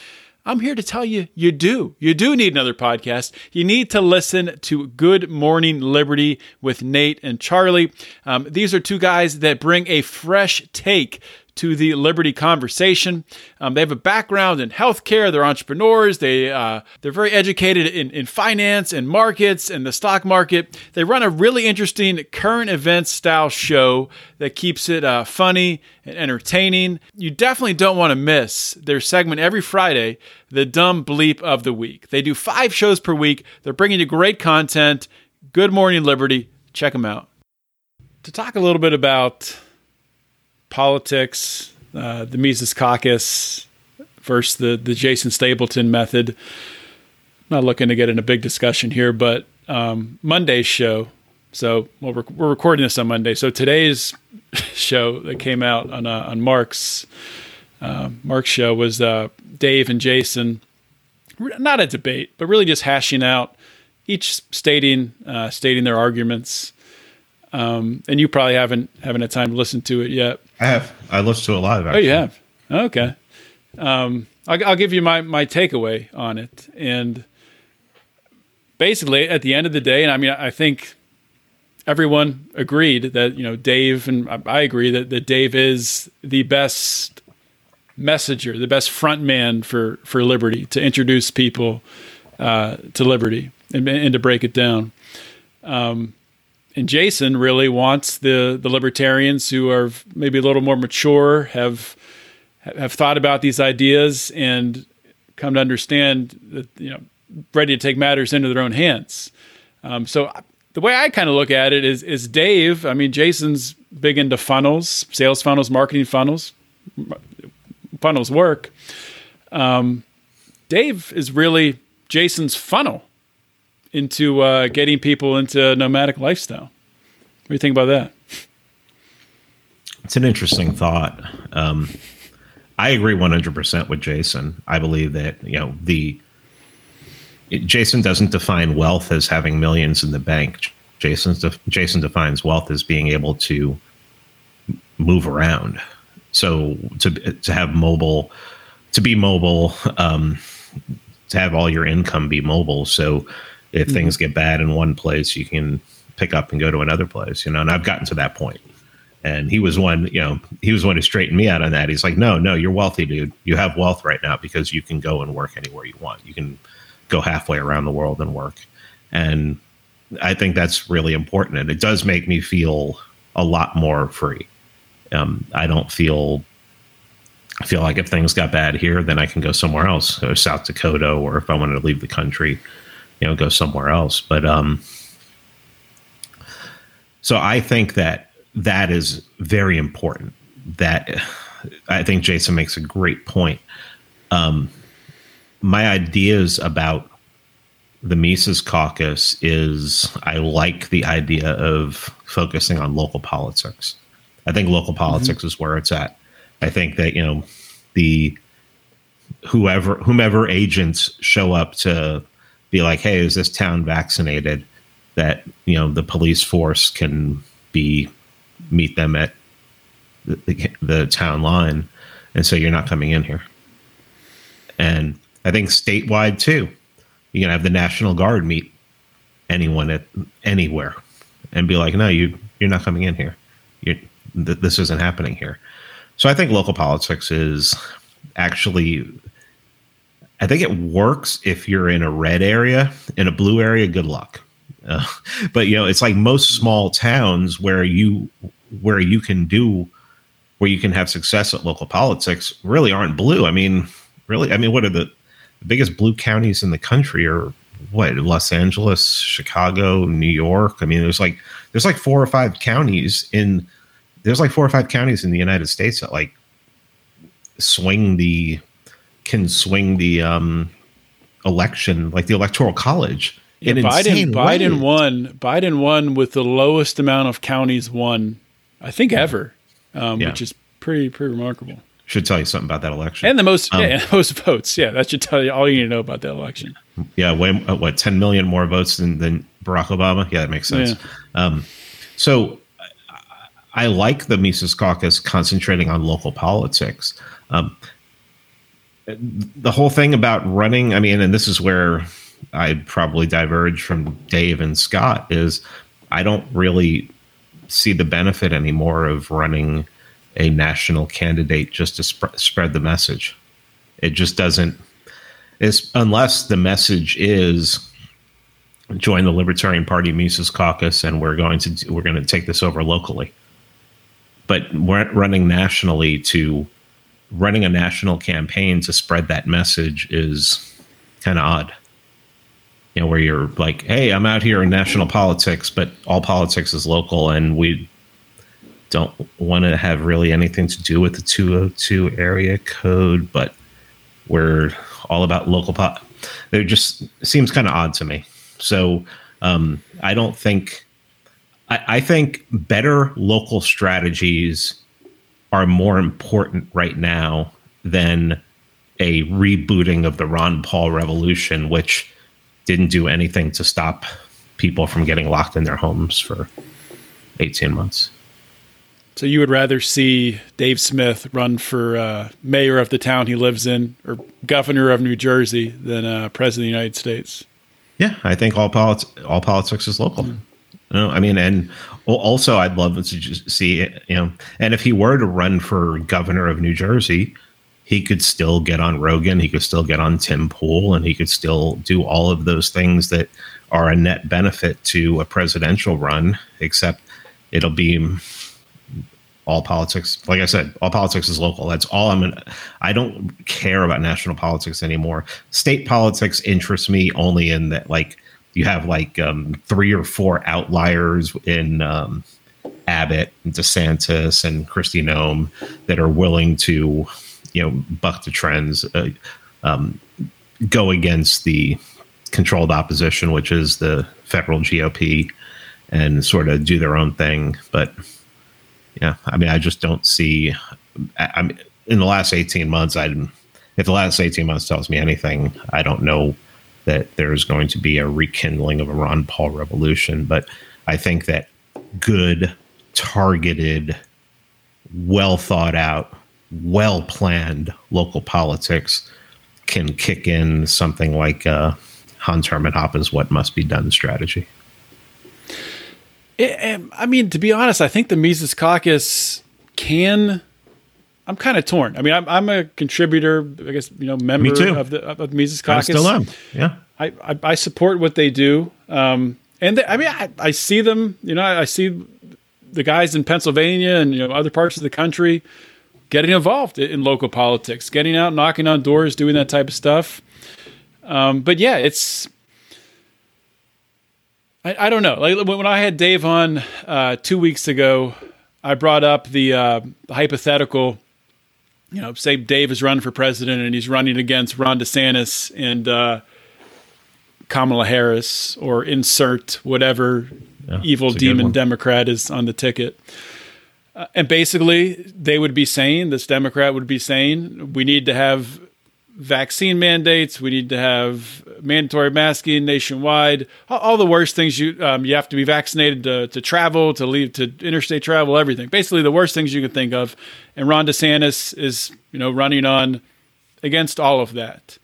I'm here to tell you, you do. You do need another podcast. You need to listen to Good Morning Liberty with Nate and Charlie. Um, these are two guys that bring a fresh take to the Liberty conversation. Um, they have a background in healthcare. They're entrepreneurs. They uh, they're very educated in, in finance and markets and the stock market. They run a really interesting current events style show that keeps it uh, funny and entertaining. You definitely don't want to miss their segment every Friday, the dumb bleep of the week. They do five shows per week. They're bringing you great content. Good morning, Liberty. Check them out. To talk a little bit about politics, uh, the Mises Caucus versus the the Jason Stapleton method. Not looking to get in a big discussion here, but um, Monday's show. So well, we're, we're recording this on Monday. So today's show that came out on uh, on Mark's uh, Mark's show was uh, Dave and Jason. Not a debate, but really just hashing out each stating uh, stating their arguments um, and you probably haven't haven't had time to listen to it yet. I have. I listened to it live. Actually. Oh, you have. Okay. Um, I'll, I'll, give you my my takeaway on it, and basically, at the end of the day, and I mean, I think everyone agreed that you know Dave, and I agree that that Dave is the best messenger, the best front man for for liberty to introduce people uh, to liberty and, and to break it down. Um, and Jason really wants the the libertarians who are maybe a little more mature, have have thought about these ideas and come to understand that you know ready to take matters into their own hands. Um, so the way I kind of look at it is is Dave. I mean, Jason's big into funnels, sales funnels, marketing funnels. Funnels work. Um, Dave is really Jason's funnel into uh, getting people into nomadic lifestyle. What do you think about that? It's an interesting thought. Um, I agree 100% with Jason. I believe that, you know, the it, Jason doesn't define wealth as having millions in the bank. Jason's de, Jason defines wealth as being able to move around. So to to have mobile, to be mobile, um, to have all your income be mobile. So if mm-hmm. things get bad in one place, you can pick up and go to another place, you know. And I've gotten to that point, And he was one, you know, he was one who straightened me out on that. He's like, no, no, you're wealthy, dude. You have wealth right now because you can go and work anywhere you want. You can go halfway around the world and work. And I think that's really important. And it does make me feel a lot more free. Um, I don't feel I feel like if things got bad here, then I can go somewhere else, go South Dakota, or if I wanted to leave the country, you know, go somewhere else. But um, so I think that that is very important. That I think Jason makes a great point. Um, my ideas about the Mises Caucus is I like the idea of focusing on local politics. I think local politics mm-hmm. is where it's at. I think that you know the whoever whomever agents show up to be like, hey, is this town vaccinated? That you know the police force can be meet them at the, the, the town line and say you're not coming in here. And I think statewide too, you can have the National Guard meet anyone at anywhere and be like, no, you you're not coming in here. You're, th- this isn't happening here. So I think local politics is actually I think it works if you're in a red area. In a blue area, good luck. Uh, but you know, it's like most small towns where you where you can do where you can have success at local politics really aren't blue. I mean, really, I mean, what are the, the biggest blue counties in the country? Are what Los Angeles, Chicago, New York? I mean, there's like there's like four or five counties in there's like four or five counties in the United States that like swing the can swing the um, election, like the electoral college. Yeah, Biden Biden won. Biden won with the lowest amount of counties won, I think ever, um, yeah. which is pretty pretty remarkable. Should tell you something about that election and the most um, yeah, most votes. Yeah, that should tell you all you need to know about that election. Yeah, way, uh, what ten million more votes than, than Barack Obama? Yeah, that makes sense. Yeah. Um, so I like the Mises Caucus concentrating on local politics. Um, the whole thing about running, I mean, and this is where I probably diverge from Dave and Scott, is I don't really see the benefit anymore of running a national candidate just to sp- spread the message. It just doesn't, is unless the message is join the Libertarian Party Mises Caucus and we're going to we're going to take this over locally but we're running nationally to running a national campaign to spread that message is kind of odd. You know, where you're like, hey, I'm out here in national politics, but all politics is local, and we don't want to have really anything to do with the 202 area code, but we're all about local pot. It just seems kind of odd to me. So um, I don't think I, I think better local strategies are more important right now than a rebooting of the Ron Paul revolution, which didn't do anything to stop people from getting locked in their homes for 18 months. So you would rather see Dave Smith run for uh, mayor of the town he lives in or governor of New Jersey than uh, president of the United States? Yeah, I think all politics all politics is local. Mm. No, I mean, and also I'd love to just see it, you know, and if he were to run for governor of New Jersey, he could still get on Rogan, he could still get on Tim Pool, and he could still do all of those things that are a net benefit to a presidential run, except it'll be all politics. Like I said, all politics is local. That's all I'm gonna I don't care about national politics anymore. State politics interests me only in that like you have like um, three or four outliers in um, Abbott, and DeSantis, and Kristi Noem that are willing to, you know, buck the trends, uh, um, go against the controlled opposition, which is the federal GOP, and sort of do their own thing. But yeah, I mean, I just don't see. I, I mean, in the last eighteen months, I if the last eighteen months tells me anything, I don't know that there's going to be a rekindling of a Ron Paul revolution. But I think that good, targeted, well thought out, well planned local politics can kick in something like uh, Hans Hermann Hoppe's "What Must Be Done" strategy. I mean, to be honest, I think the Mises Caucus can. I'm kind of torn. I mean, I'm, I'm a contributor, I guess, you know, member of the of Mises Caucus. I still am. Yeah. I, I, I support what they do. Um, and they, I mean, I, I see them, you know, I, I see the guys in Pennsylvania and, you know, other parts of the country getting involved in local politics, getting out, knocking on doors, doing that type of stuff. Um, but yeah, it's, I, I don't know. Like when I had Dave on uh, two weeks ago, I brought up the, uh, the hypothetical. You know, say Dave is running for president and he's running against Ron DeSantis and uh, Kamala Harris or insert whatever yeah, evil demon Democrat is on the ticket. Uh, and basically, they would be saying, this Democrat would be saying, we need to have vaccine mandates. We need to have mandatory masking nationwide. All, the worst things you um, you have to be vaccinated to, to travel, to leave, to interstate travel, everything. Basically, the worst things you can think of. And Ron DeSantis is you know running on against all of that.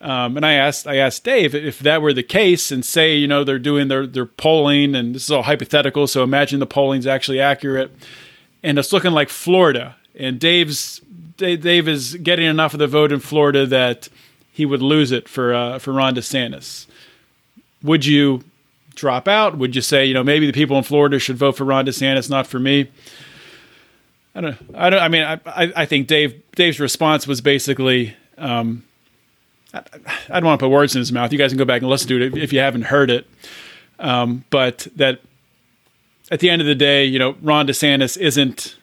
Um, and I asked I asked Dave if that were the case, and say you know they're doing their their polling, and this is all hypothetical. So imagine the polling's actually accurate, and it's looking like Florida. And Dave's Dave is getting enough of the vote in Florida that he would lose it for uh, for Ron DeSantis. Would you drop out? Would you say, you know, maybe the people in Florida should vote for Ron DeSantis, not for me? I don't. I don't. I mean, I. I think Dave. Dave's response was basically. Um, I, I don't want to put words in his mouth. You guys can go back and listen to it if, you haven't heard it. Um, but that at the end of the day, you know, Ron DeSantis isn't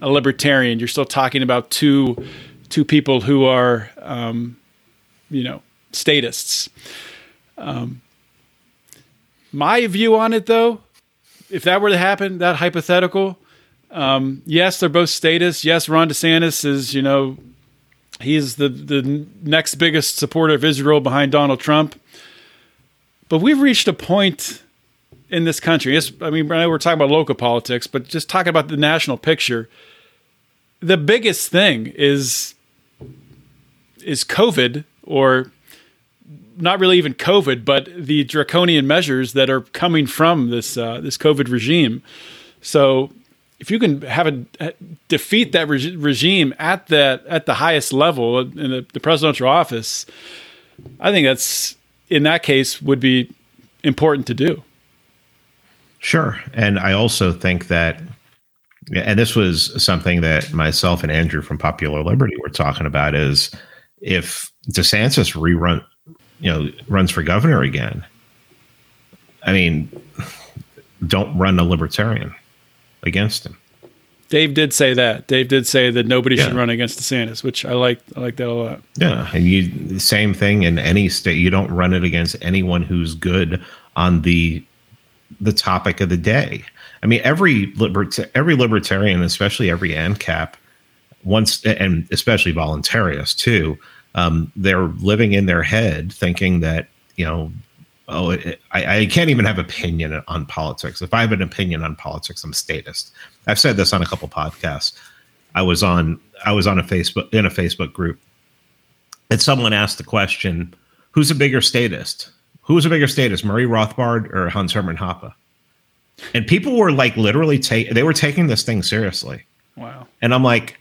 a libertarian. You're still talking about two two people who are, um, you know, statists. Um, my view on it, though, if that were to happen, that hypothetical, um, yes, they're both statists. Yes, Ron DeSantis is, you know, he's the the next biggest supporter of Israel behind Donald Trump. But we've reached a point in this country. I mean, we're talking about local politics, but just talking about the national picture. The biggest thing is is COVID, or not really even COVID, but the draconian measures that are coming from this uh, this COVID regime. So, if you can have a defeat that re- regime at that at the highest level in the, the presidential office, I think that's in that case would be important to do. Sure. And I also think that, and this was something that myself and Andrew from Popular Liberty were talking about is if DeSantis rerun, you know, runs for governor again, I mean, don't run a libertarian against him. Dave did say that. Dave did say that nobody yeah. should run against DeSantis, which I like. I like that a lot. Yeah, and you same thing in any state. You don't run it against anyone who's good on the the topic of the day. I mean, every libert- every libertarian, especially every ANCAP, once and especially voluntarists too, um, they're living in their head thinking that you know, oh, I, I, can't even have opinion on politics. If I have an opinion on politics, I'm a statist. I've said this on a couple podcasts. I was on I was on a Facebook in a Facebook group, and someone asked the question, "Who's a bigger statist?" Who was a bigger statist, Murray Rothbard or Hans Hermann Hoppe? And people were like literally take they were taking this thing seriously. Wow. And I'm like,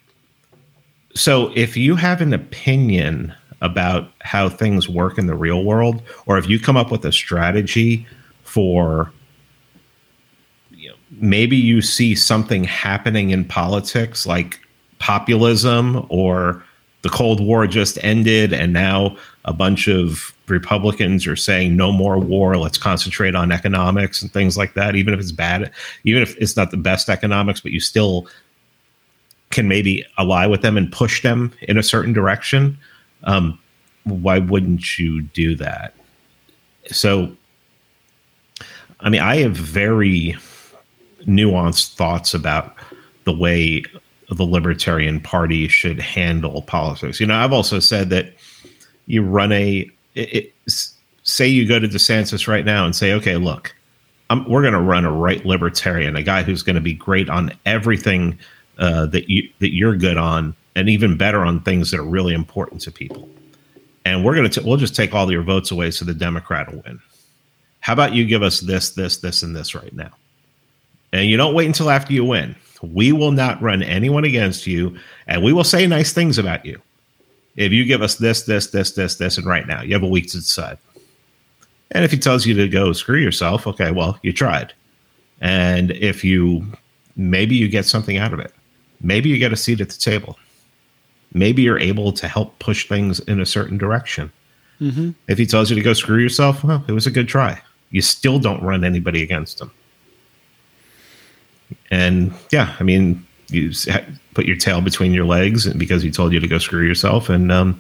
so if you have an opinion about how things work in the real world, or if you come up with a strategy for you know, maybe you see something happening in politics like populism or the Cold War just ended and now a bunch of Republicans are saying no more war, let's concentrate on economics and things like that, even if it's bad, even if it's not the best economics, but you still can maybe ally with them and push them in a certain direction. Um, why wouldn't you do that? So, I mean, I have very nuanced thoughts about the way the Libertarian Party should handle politics. You know, I've also said that you run a it, it, say you go to DeSantis right now and say, okay, look, I'm, we're going to run a right libertarian, a guy who's going to be great on everything uh, that you that you're good on, and even better on things that are really important to people. And we're going to we'll just take all your votes away so the Democrat will win. How about you give us this, this, this, and this right now? And you don't wait until after you win. We will not run anyone against you, and we will say nice things about you. If you give us this, this, this, this, this, and right now, you have a week to decide. And if he tells you to go screw yourself, okay, well, you tried. And if you maybe you get something out of it, maybe you get a seat at the table. Maybe you're able to help push things in a certain direction. Mm-hmm. If he tells you to go screw yourself, well, it was a good try. You still don't run anybody against him. And yeah, I mean, you put your tail between your legs because he told you to go screw yourself, and um,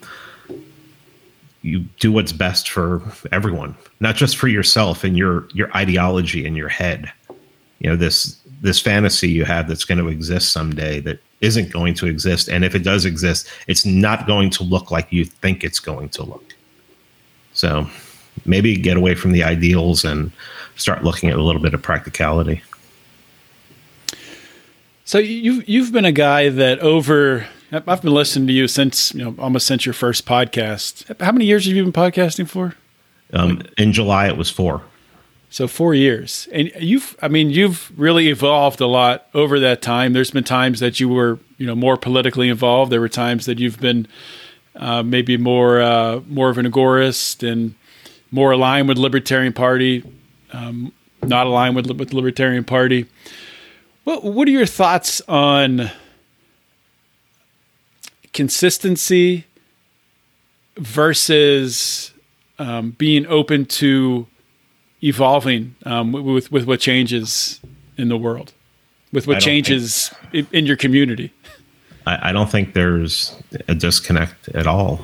you do what's best for everyone, not just for yourself and your your ideology in your head. You know this this fantasy you have that's going to exist someday that isn't going to exist, and if it does exist, it's not going to look like you think it's going to look. So maybe get away from the ideals and start looking at a little bit of practicality. So you've you've been a guy that over I've been listening to you since you know almost since your first podcast. How many years have you been podcasting for? Um, in July, it was four. So four years, and you've I mean you've really evolved a lot over that time. There's been times that you were you know more politically involved. There were times that you've been uh, maybe more uh, more of an agorist and more aligned with Libertarian Party, um, not aligned with with Libertarian Party. What What are your thoughts on consistency versus um, being open to evolving um, with with what changes in the world, with what changes think, in, in, your community? I, I don't think there's a disconnect at all.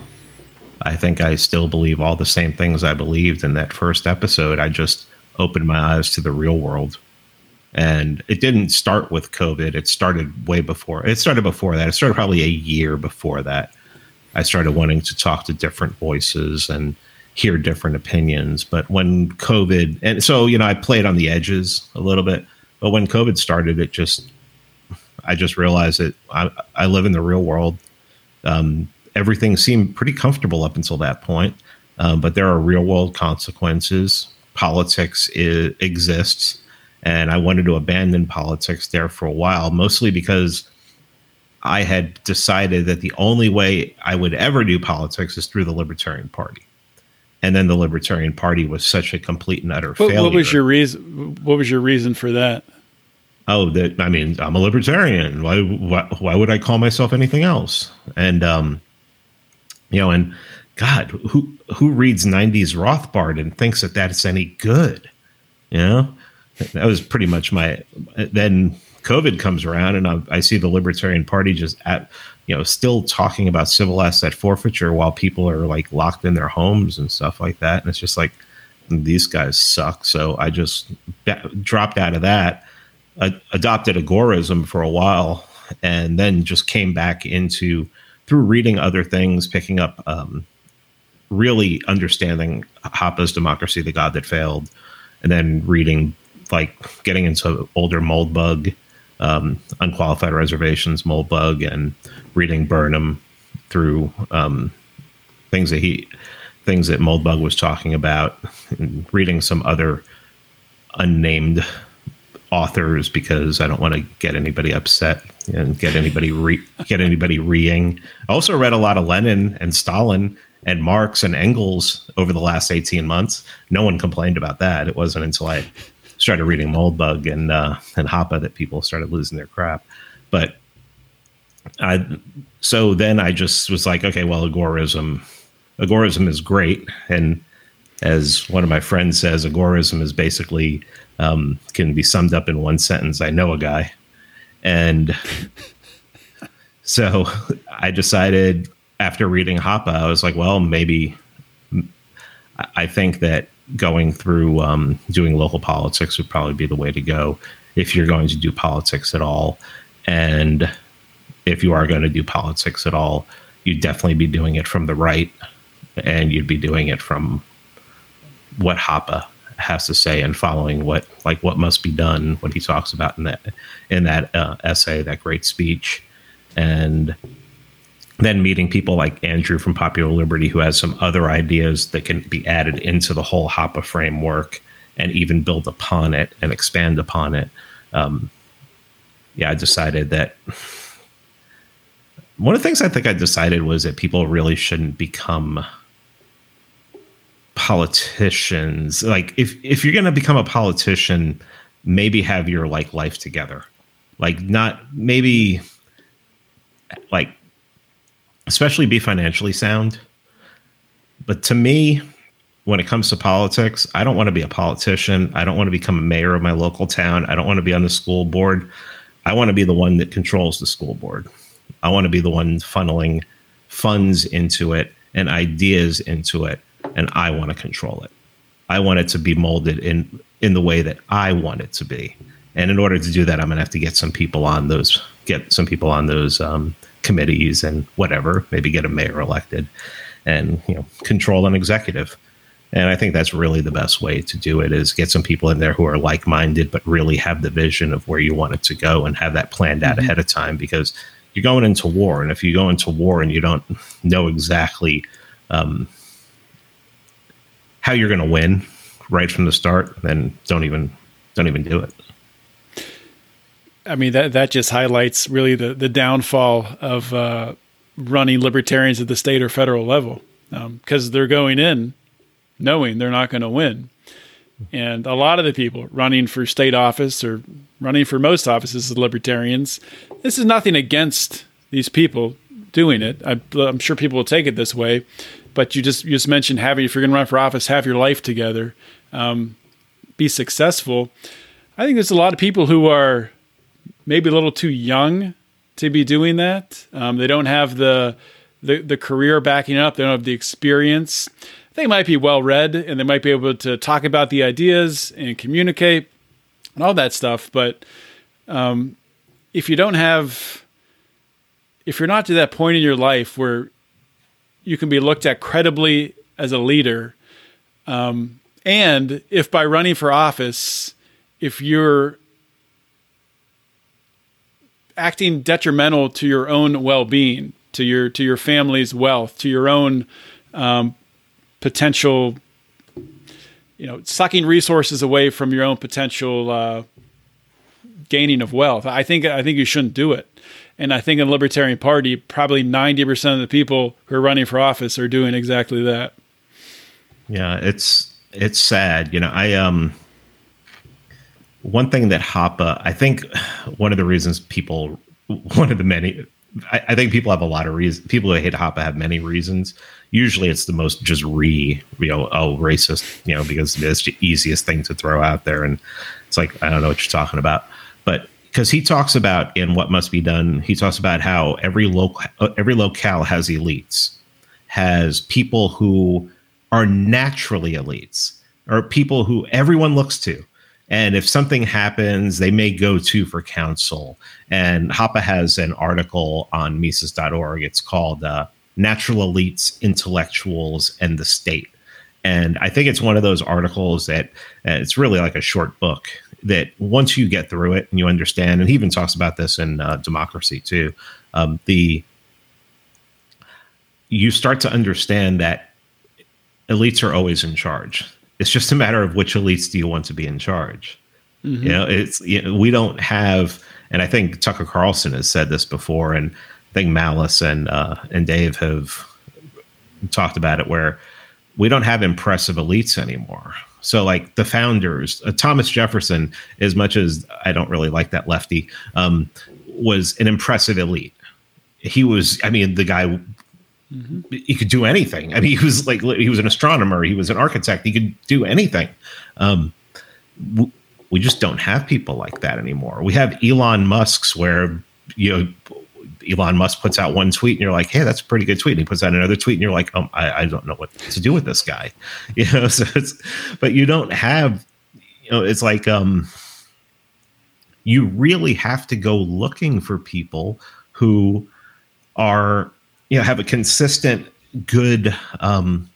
I think I still believe all the same things I believed in that first episode. I just opened my eyes to the real world and it didn't start with COVID. It started way before. It started before that. It started probably a year before that. I started wanting to talk to different voices and hear different opinions. But when COVID, and so, you know, I played on the edges a little bit. But when COVID started, it just, I just realized that I, I live in the real world. Um, everything seemed pretty comfortable up until that point. Um, but there are real world consequences. Politics is, exists and I wanted to abandon politics there for a while, mostly because I had decided that the only way I would ever do politics is through the Libertarian Party. And then the Libertarian Party was such a complete and utter what, failure. What was your reason? What was your reason for that? Oh, that I mean, I'm a libertarian. Why, why, why would I call myself anything else? And um, you know, and God, who who reads '90s Rothbard and thinks that that's any good? You know, that was pretty much my. Then COVID comes around, and I, I see the Libertarian Party just at you know still talking about civil asset forfeiture while people are like locked in their homes and stuff like that, and it's just like these guys suck. So I just dropped out of that, adopted agorism for a while, and then just came back into through reading other things, picking up, um, really understanding Hoppe's Democracy, the God That Failed, and then reading like getting into older Moldbug, um, unqualified reservations, Moldbug, and reading Burnham through um, things that he things that Moldbug was talking about, and reading some other unnamed authors because I don't want to get anybody upset and get anybody re- get anybody reing. I also read a lot of Lenin and Stalin and Marx and Engels over the last 18 months. No one complained about that. It wasn't until I started reading Moldbug and uh, and Hoppe that people started losing their crap. But I so then I just was like, okay, well, agorism, agorism is great, and as one of my friends says, agorism is basically um, can be summed up in one sentence. I know a guy, and so I decided after reading Hoppe, I was like, well, maybe I think that going through um, doing local politics would probably be the way to go if you're going to do politics at all. And if you are going to do politics at all, you'd definitely be doing it from the right and you'd be doing it from what Hoppe has to say and following what like what must be done what he talks about in that in that uh, essay that great speech and then meeting people like Andrew from Popular Liberty, who has some other ideas that can be added into the whole Hoppe framework and even build upon it and expand upon it. um, yeah, I decided that one of the things I think I decided was that people really shouldn't become politicians. Like if if you're going to become a politician, maybe have your like life together. Like not maybe like especially be financially sound. But to me, when it comes to politics, I don't want to be a politician. I don't want to become a mayor of my local town. I don't want to be on the school board. I want to be the one that controls the school board. I want to be the one funneling funds into it and ideas into it, and I want to control it. I want it to be molded in in the way that I want it to be. And in order to do that, I'm going to have to get some people on those get some people on those um, committees and whatever. Maybe get a mayor elected, and you know control an executive. And I think that's really the best way to do it is get some people in there who are like minded, but really have the vision of where you want it to go and have that planned out mm-hmm. ahead of time because you're going into war. And if you go into war and you don't know exactly um, how you're going to win right from the start, then don't even don't even do it. I mean that that just highlights really the the downfall of uh, running libertarians at the state or federal level because um, they're going in knowing they're not going to win. And a lot of the people running for state office or running for most offices as libertarians, this is nothing against these people doing it. I, am sure people will take it this way, but you just you just mentioned having if you're going to run for office, have your life together, um, be successful. I think there's a lot of people who are maybe a little too young to be doing that. Um, they don't have the, the the career backing up. They don't have the experience they might be well read and they might be able to talk about the ideas and communicate and all that stuff. But um, if you don't have, if you're not to that point in your life where you can be looked at credibly as a leader, um, and if by running for office, if you're acting detrimental to your own well-being, to your to your family's wealth, to your own um, potential, you know, sucking resources away from your own potential uh, gaining of wealth. I think I think you shouldn't do it. And I think in the Libertarian Party, probably ninety percent of the people who are running for office are doing exactly that. Yeah, it's it's sad. You know, I um one thing that Hoppe, I think one of the reasons people, one of the many, I, I think people have a lot of reasons. People who hate Hoppe have many reasons. Usually it's the most just re you know oh racist you know because it's the easiest thing to throw out there. And it's like i don't know what you're talking about. But because he talks about in what must be done he talks about how every local every locale has elites has people who are naturally elites or people who everyone looks to and if something happens, they may go to for counsel. And Hoppe has an article on Mises.org. It's called uh, natural elites, intellectuals, and the state. And I think it's one of those articles that uh, it's really like a short book that once you get through it and you understand, and he even talks about this in uh, Democracy too, um, the you start to understand that elites are always in charge. It's just a matter of which elites do you want to be in charge. Mm-hmm. You know, it's you know, we don't have, and I think Tucker Carlson has said this before, and I think Malice and uh, and Dave have talked about it where we don't have impressive elites anymore. So like the founders, uh, Thomas Jefferson, as much as I don't really like that lefty, um, was an impressive elite. He was, I mean, the guy. Mm-hmm. He could do anything. I mean, he was like he was an astronomer. He was an architect. He could do anything. Um, we just don't have people like that anymore. We have Elon Musk's where you know Elon Musk puts out one tweet and you're like, hey, that's a pretty good tweet. And he puts out another tweet and you're like, um, I, I don't know what to do with this guy. You know, so it's, but you don't have, you know, it's like, um, you really have to go looking for people who are, you know, have a consistent, good, um,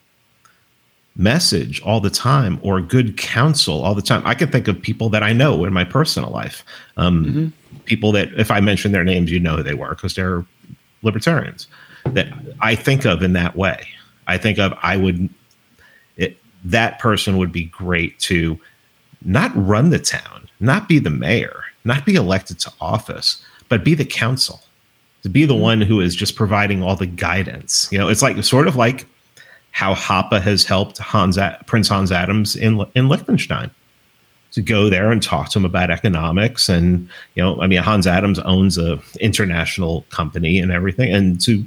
message all the time or good counsel all the time. I can think of people that I know in my personal life. Um, mm-hmm people that if I mention their names, you know who they were because they're libertarians that I think of in that way. I think of I would it, that person would be great to not run the town, not be the mayor, not be elected to office, but be the council, to be the one who is just providing all the guidance. You know, it's like sort of like how Hoppe has helped Hans Prince Hans Adams in in Liechtenstein to go there and talk to him about economics. And you know i mean hans adams owns a international company and everything. And to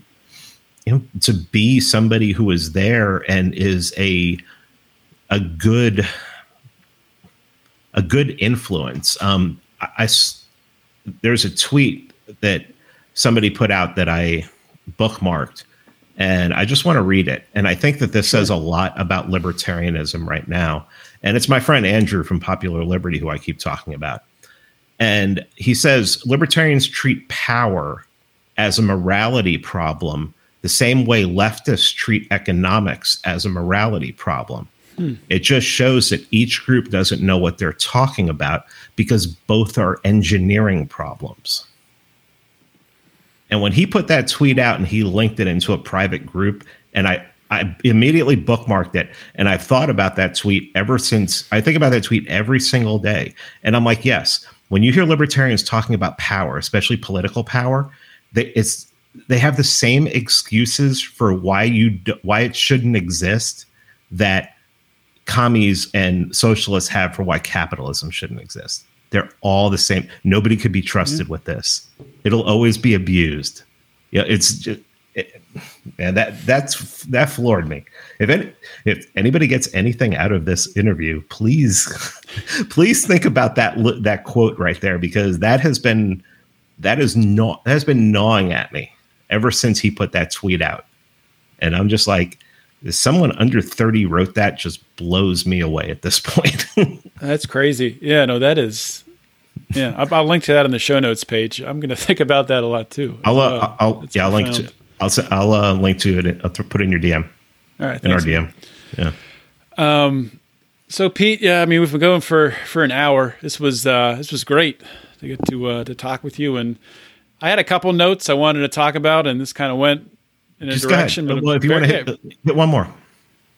you know to be somebody who is there and is a a good a good influence. Um I, I there's a tweet that somebody put out that i bookmarked and i just want to read it and i think that this says a lot about libertarianism right now and it's my friend andrew from popular liberty who i keep talking about and he says libertarians treat power as a morality problem the same way leftists treat economics as a morality problem. Hmm. It just shows that each group doesn't know what they're talking about because both are engineering problems. And when he put that tweet out and he linked it into a private group, and I, I immediately bookmarked it. And I've thought about that tweet ever since. I think about that tweet every single day. And I'm like, yes, when you hear libertarians talking about power, especially political power, they, it's they have the same excuses for why you why it shouldn't exist that commies and socialists have for why capitalism shouldn't exist. They're all the same. Nobody could be trusted mm-hmm. with this. It'll always be abused. Yeah, it's just it, and that that's that floored me. If any, if anybody gets anything out of this interview, please please think about that that quote right there because that has been that is not that has been gnawing at me ever since he put that tweet out. And I'm just like, someone under 30 wrote that just blows me away at this point. That's crazy. Yeah, no, that is. Yeah, I'll, I'll, link to that on the show notes page. I'm going to think about that a lot too. I'll, uh, I'll, yeah, I'll link to, I'll, I'll uh, link to it. I'll put it in your DM. All right. In our DM. Yeah. Um, so Pete, yeah, I mean, we've been going for, for an hour. This was, uh, this was great to get to, uh, to talk with you and, I had a couple notes I wanted to talk about, and this kind of went in a Just direction. But well, if you want to hit, hit, one more,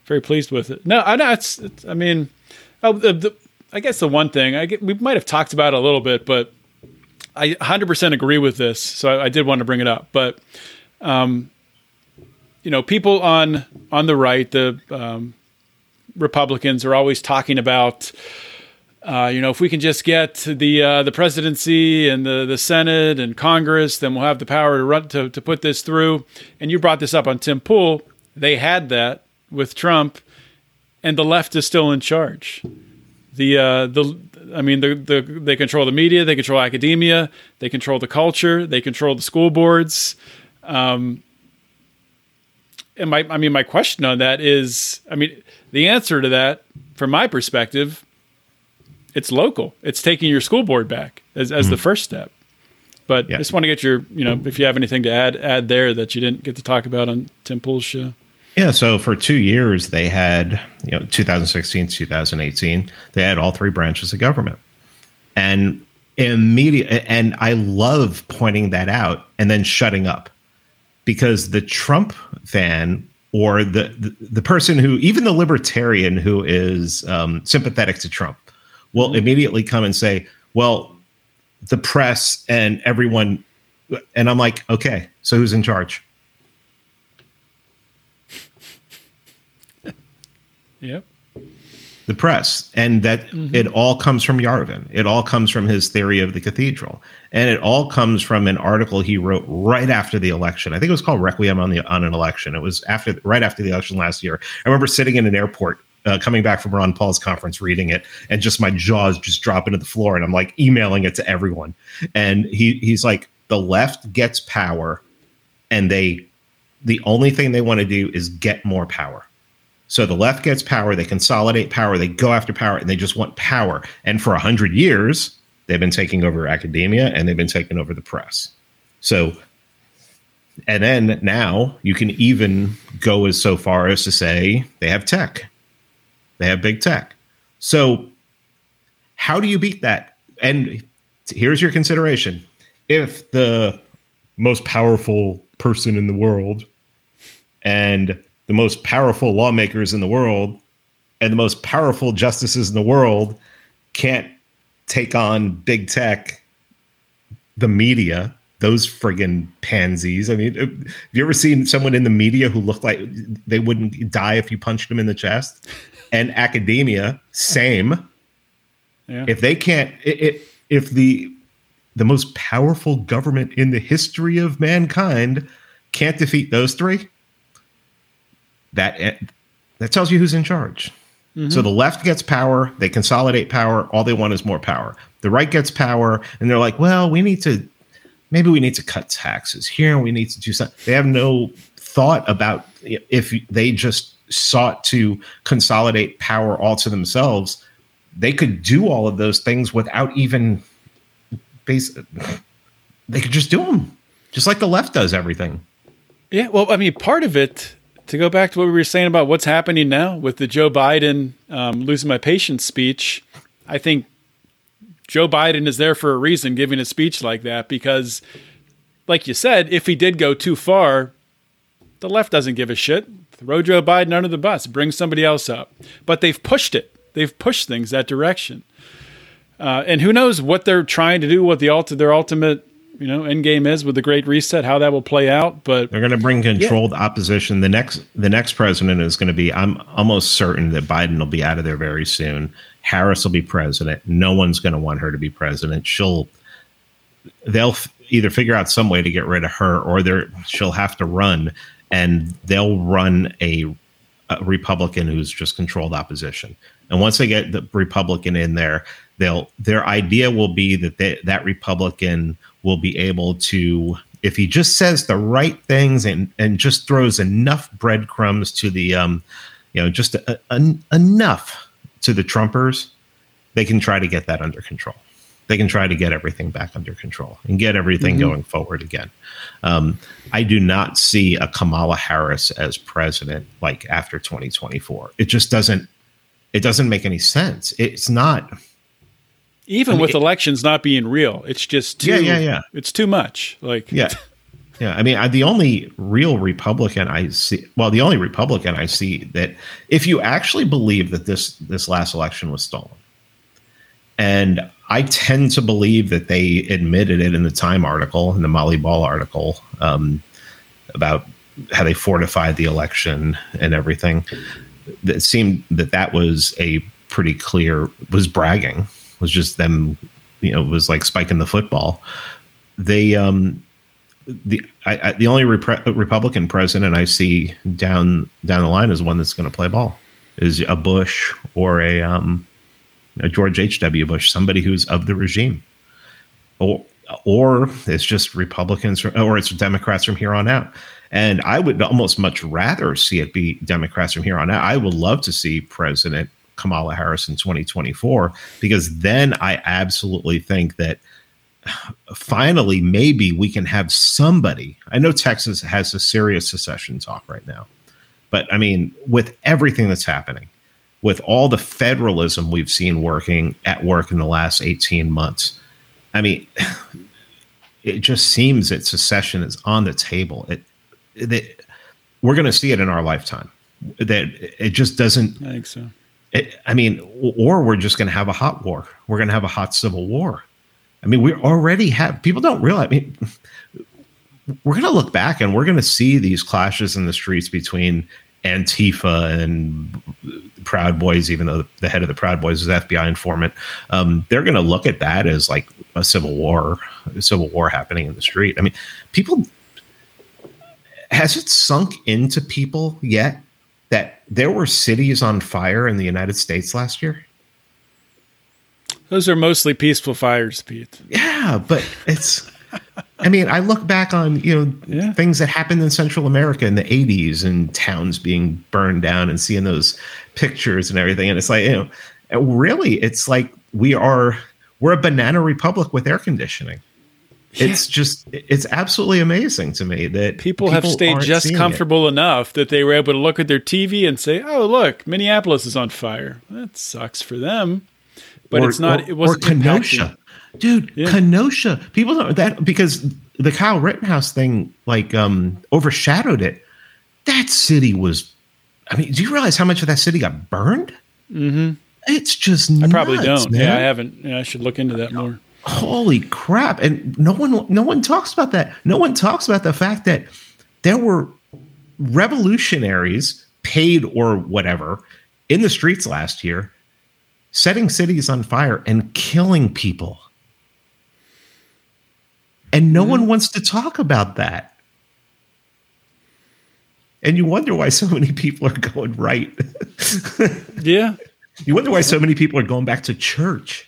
very pleased with it. No, I know it's. it's I mean, oh, the, the, I guess the one thing I get, we might have talked about a little bit, but I 100% agree with this, so I, I did want to bring it up. But, um, you know, people on on the right, the um, Republicans, are always talking about uh, you know, if we can just get the uh, the presidency and the, the Senate and Congress, then we'll have the power to run to, to put this through. And you brought this up on Tim Pool. They had that with Trump, and the left is still in charge. The uh, the I mean, the, the they control the media, they control academia, they control the culture, they control the school boards. Um, and my I mean, my question on that is, I mean, the answer to that, from my perspective it's local. It's taking your school board back as, as mm-hmm. the first step. But yeah. I just want to get your, you know, if you have anything to add, add there that you didn't get to talk about on Tim Pool's show. Yeah, so for two years they had, you know, 2016, 2018, they had all three branches of government, and immediate. And I love pointing that out and then shutting up, because the Trump fan or the the, the person who, even the libertarian who is um, sympathetic to Trump, will immediately come and say, well, the press and everyone. And I'm like, okay, so who's in charge? Yep. The press. And that mm-hmm. it all comes from Yarvin. It all comes from his theory of the cathedral. And it all comes from an article he wrote right after the election. I think it was called Requiem on the on an election. It was after right after the election last year. I remember sitting in an airport uh, coming back from Ron Paul's conference, reading it, and just my jaws just drop into the floor, and I'm like emailing it to everyone. And he he's like, the left gets power, and they the only thing they want to do is get more power. So the left gets power, they consolidate power, they go after power, and they just want power. And for a hundred years, they've been taking over academia and they've been taking over the press. So and then now you can even go as so far as to say they have tech they have big tech. So, how do you beat that? And here's your consideration if the most powerful person in the world and the most powerful lawmakers in the world and the most powerful justices in the world can't take on big tech the media, those friggin' pansies. I mean, have you ever seen someone in the media who looked like they wouldn't die if you punched them in the chest? And academia, same. Yeah. If they can't, if, if the the most powerful government in the history of mankind can't defeat those three, that eh, that tells you who's in charge. Mm-hmm. So the left gets power, they consolidate power, all they want is more power. The right gets power, and they're like, well, we need to maybe we need to cut taxes here, we need to do something. They have no thought about if they just sought to consolidate power all to themselves, they could do all of those things without even base they could just do them. Just like the left does everything. Yeah, well, I mean, part of it, to go back to what we were saying about what's happening now with the Joe Biden um, losing my patience speech, I think Joe Biden is there for a reason giving a speech like that because, like you said, if he did go too far, the left doesn't give a shit. Throw Joe Biden under the bus, bring somebody else up. But they've pushed it, they've pushed things that direction. Uh, and who knows what they're trying to do, what the ulti- their ultimate you know Endgame is with the Great Reset, how that will play out. But They're going to bring controlled opposition. The next the next president is going to be I'm almost certain that Biden will be out of there very soon. Harris will be president. No one's going to want her to be president. She'll they'll f- either figure out some way to get rid of her or they're she'll have to run and they'll run a, a Republican who's just controlled opposition. And once they get the Republican in there, they'll their idea will be that they, that Republican will be able to if he just says the right things and and just throws enough breadcrumbs to the um you know just a, a, enough to the Trumpers, they can try to get that under control. They can try to get everything back under control and get everything going forward again. Um, I do not see a Kamala Harris as president like after 2024. It just doesn't. It doesn't make any sense. It's not. Even mean, with it- elections not being real, it's just too, Yeah, yeah, yeah. It's too much. Like Yeah. Yeah, I mean, I, the only real Republican I see, well, the only Republican I see that, if you actually believe that this this last election was stolen, and I tend to believe that they admitted it in the Time article, in the Molly Ball article, um, about how they fortified the election and everything. It seemed that that was a pretty clear was bragging, was just them, you know, was like spiking the football. They um the I, I, the only repre- Republican president I see down down the line is one that's going to play ball, is a Bush or a um, a George H. W. Bush, somebody who's of the regime, or or it's just Republicans from, or it's Democrats from here on out. And I would almost much rather see it be Democrats from here on out. I would love to see President Kamala Harris in 2024 because then I absolutely think that finally maybe we can have somebody. I know texas has a serious secession talk right now but i mean with everything that's happening with all the federalism we've seen working at work in the last 18 months i mean it just seems that secession is on the table. It, that we're going to see it in our lifetime. That it just doesn't I think so. It, I mean, or we're just going to have a hot war. We're going to have a hot civil war. I mean, we already have. People don't realize. I mean, we're going to look back and we're going to see these clashes in the streets between Antifa and Proud Boys. Even though the head of the Proud Boys is FBI informant, um, they're going to look at that as like a civil war, a civil war happening in the street. I mean, people. Has it sunk into people yet there were cities on fire in the United States last year? Those are mostly peaceful fires, Pete. Yeah, but it's. I mean, I look back on you know Yeah. things that happened in Central America in the '80s and towns being burned down and seeing those pictures and everything, and it's like you know, really, it's like we are we're a banana republic with air conditioning. It's just it's absolutely amazing to me that People, have stayed just seeing it. comfortable enough that they were able to look at their TV and say, "Oh, look, Minneapolis is on fire." That sucks for them, but or, it's not. Or, it wasn't or Kenosha, impacting- dude. Yeah. Kenosha. People don't that because the Kyle Rittenhouse thing like um overshadowed it. That city was. I mean, do you realize how much of that city got burned? Mm-hmm. It's just. I probably nuts, don't. Man. Yeah, I haven't. Yeah, I should look into that more. Holy crap. And no one no one talks about that. No one talks about the fact that there were revolutionaries paid or whatever in the streets last year setting cities on fire and killing people. And no mm-hmm. one wants to talk about that. And you wonder why so many people are going right. Yeah. you wonder why so many people are going back to church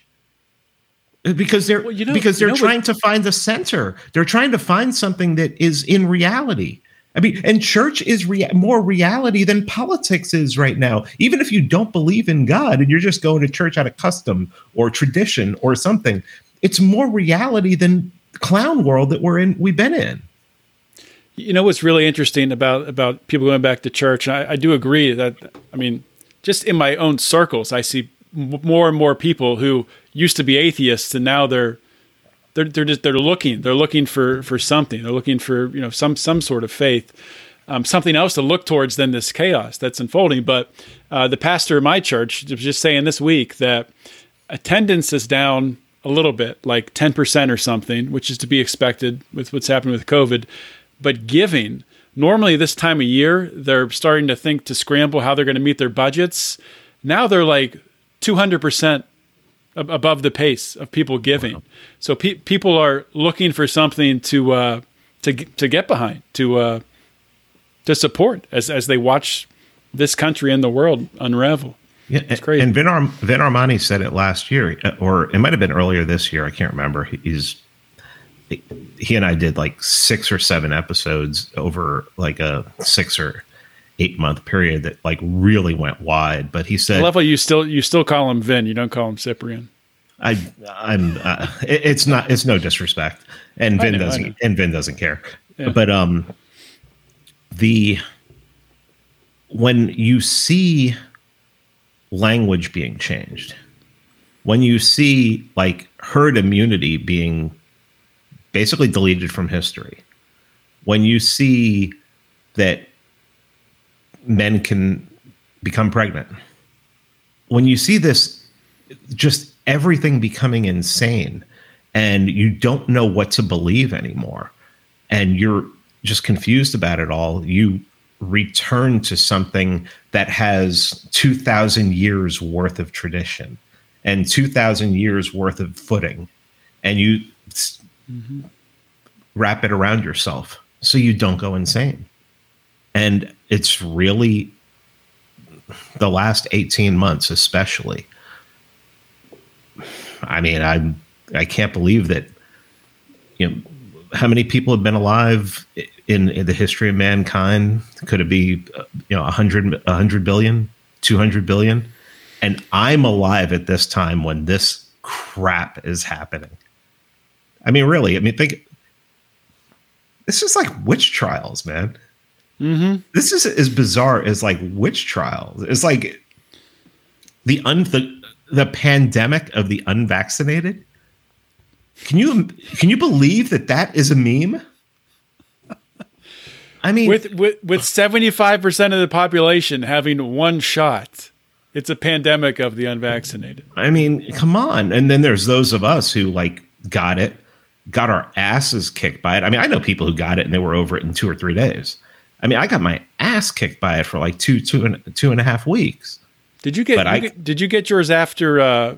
because they're Well, you know- because they're know what- trying to find the center. They're trying to find something that is in reality. I mean, and church is rea- more reality than politics is right now. Even if you don't believe in God and you're just going to church out of custom or tradition or something, it's more reality than clown world that we're in. We've been in. You know what's really interesting about about people going back to church? And I, I do agree that I mean, just in my own circles, I see more and more people who used to be atheists and now they're they're they're just they're looking they're looking for for something. They're looking for you know some some sort of faith um, something else to look towards than this chaos that's unfolding. But uh, the pastor of my church was just saying this week that attendance is down a little bit like 10% or something which is to be expected with what's happening with covid. But giving normally this time of year they're starting to think to scramble how they're going to meet their budgets. Now they're like 200% ab- above the pace of people giving. So pe- people are looking for something to uh, to to get behind, to uh, to support as as they watch this country and the world unravel. Yeah, It's crazy. And Vin, Arm- Vin Armani said it last year, uh, or it might have been earlier this year. I can't remember. He's he and I did like six or seven episodes over like a six or eight month period that like really went wide. But he said, how you still you still call him Vin, you don't call him Cyprian. I, I'm. Uh, it- it's not. It's no disrespect, and Vin know, doesn't. And Vin doesn't care. Yeah. But um, the when you see language being changed, when you see like herd immunity being basically deleted from history, when you see that men can become pregnant, when you see this just everything becoming insane and you don't know what to believe anymore and you're just confused about it all you return to something that has 2000 years worth of tradition and 2000 years worth of footing and you s- mm-hmm. wrap it around yourself so you don't go insane. And it's really the last 18 months especially I mean, I I can't believe that you know how many people have been alive in, in the history of mankind. Could it be you know 100 100 billion, 200 billion? And I'm alive at this time when this crap is happening. I mean, really, I mean, think this is like witch trials, man. Mm-hmm. This is as bizarre as like witch trials. It's like the un the, the pandemic of the unvaccinated. Can you can you believe that that is a meme? I mean, With with with seventy five percent of the population having one shot, it's a pandemic of the unvaccinated. I mean, come on. And then there's those of us who like got it, got our asses kicked by it. I mean, I know people who got it and they were over it in two or three days. I mean, I got my ass kicked by it for like two, two and two and a half weeks. Did you get, you I- get- did you get yours after uh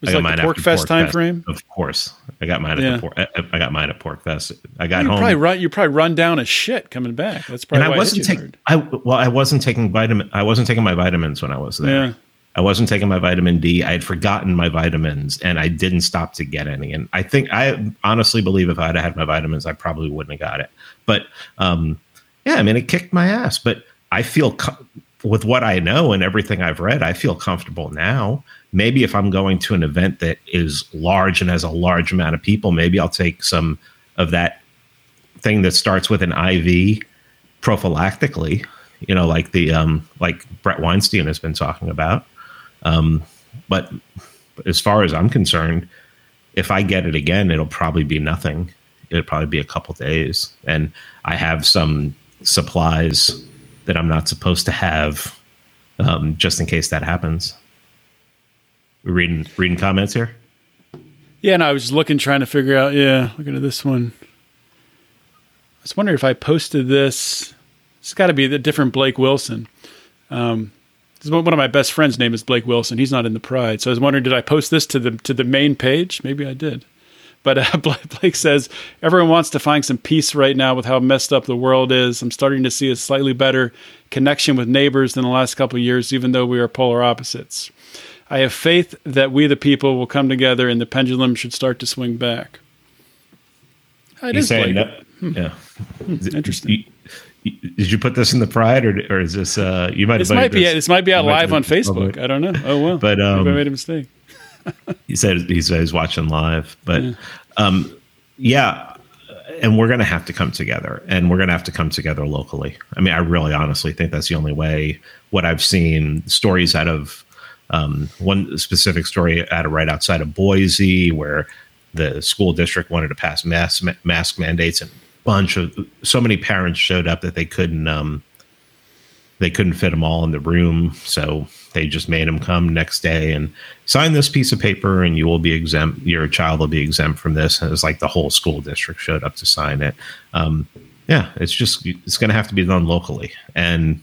was like the PorcFest time frame? Of course, I got mine Yeah. at the pork. I, I got mine at PorcFest. I got You home. probably run you probably run down as shit coming back. That's probably and why I wasn't taking. I well, I wasn't taking vitamin. I wasn't taking my vitamins when I was there. Yeah. I wasn't taking my vitamin D. I had forgotten my vitamins, and I didn't stop to get any. And I think I honestly believe if I had had my vitamins, I probably wouldn't have got it. But um, yeah, I mean, it kicked my ass. But I feel with what I know and everything I've read, I feel comfortable now. Maybe if I'm going to an event that is large and has a large amount of people, maybe I'll take some of that thing that starts with an IV prophylactically, you know, like the um, like Bret Weinstein has been talking about. Um, but as far as I'm concerned, if I get it again, it'll probably be nothing. It'll probably be a couple days, and I have some supplies that I'm not supposed to have, um, just in case that happens. We reading reading comments here. Yeah, and I was looking, trying to figure out. Yeah, looking at this one. I was wondering if I posted this. It's got to be the different Blake Wilson. Um, one of my best friends' name is Blake Wilson. He's not in the Pride, so I was wondering, did I post this to the to the main page? Maybe I did. But uh, Blake says everyone wants to find some peace right now with how messed up the world is. I'm starting to see a slightly better connection with neighbors than the last couple of years, even though we are polar opposites. I have faith that we, the people, will come together and the pendulum should start to swing back. It is saying no, hmm. yeah. Hmm. Interesting. You, did you put this in the pride, or, or is this? Uh, you might. This might be. This, this might be out live on Facebook. I don't know. Oh well. But um, Maybe I made a mistake he said he said he's watching live, but yeah. Um, yeah, and we're going to have to come together, and we're going to have to come together locally. I mean, I really honestly think that's the only way. What I've seen stories out of um, one specific story out of right outside of Boise, where the school district wanted to pass mask mask mandates, and a bunch of so many parents showed up that they couldn't um, they couldn't fit them all in the room, so they just made them come next day and sign this piece of paper, and you will be exempt. Your child will be exempt from this. And it was like the whole school district showed up to sign it. Um, yeah, it's just it's going to have to be done locally, and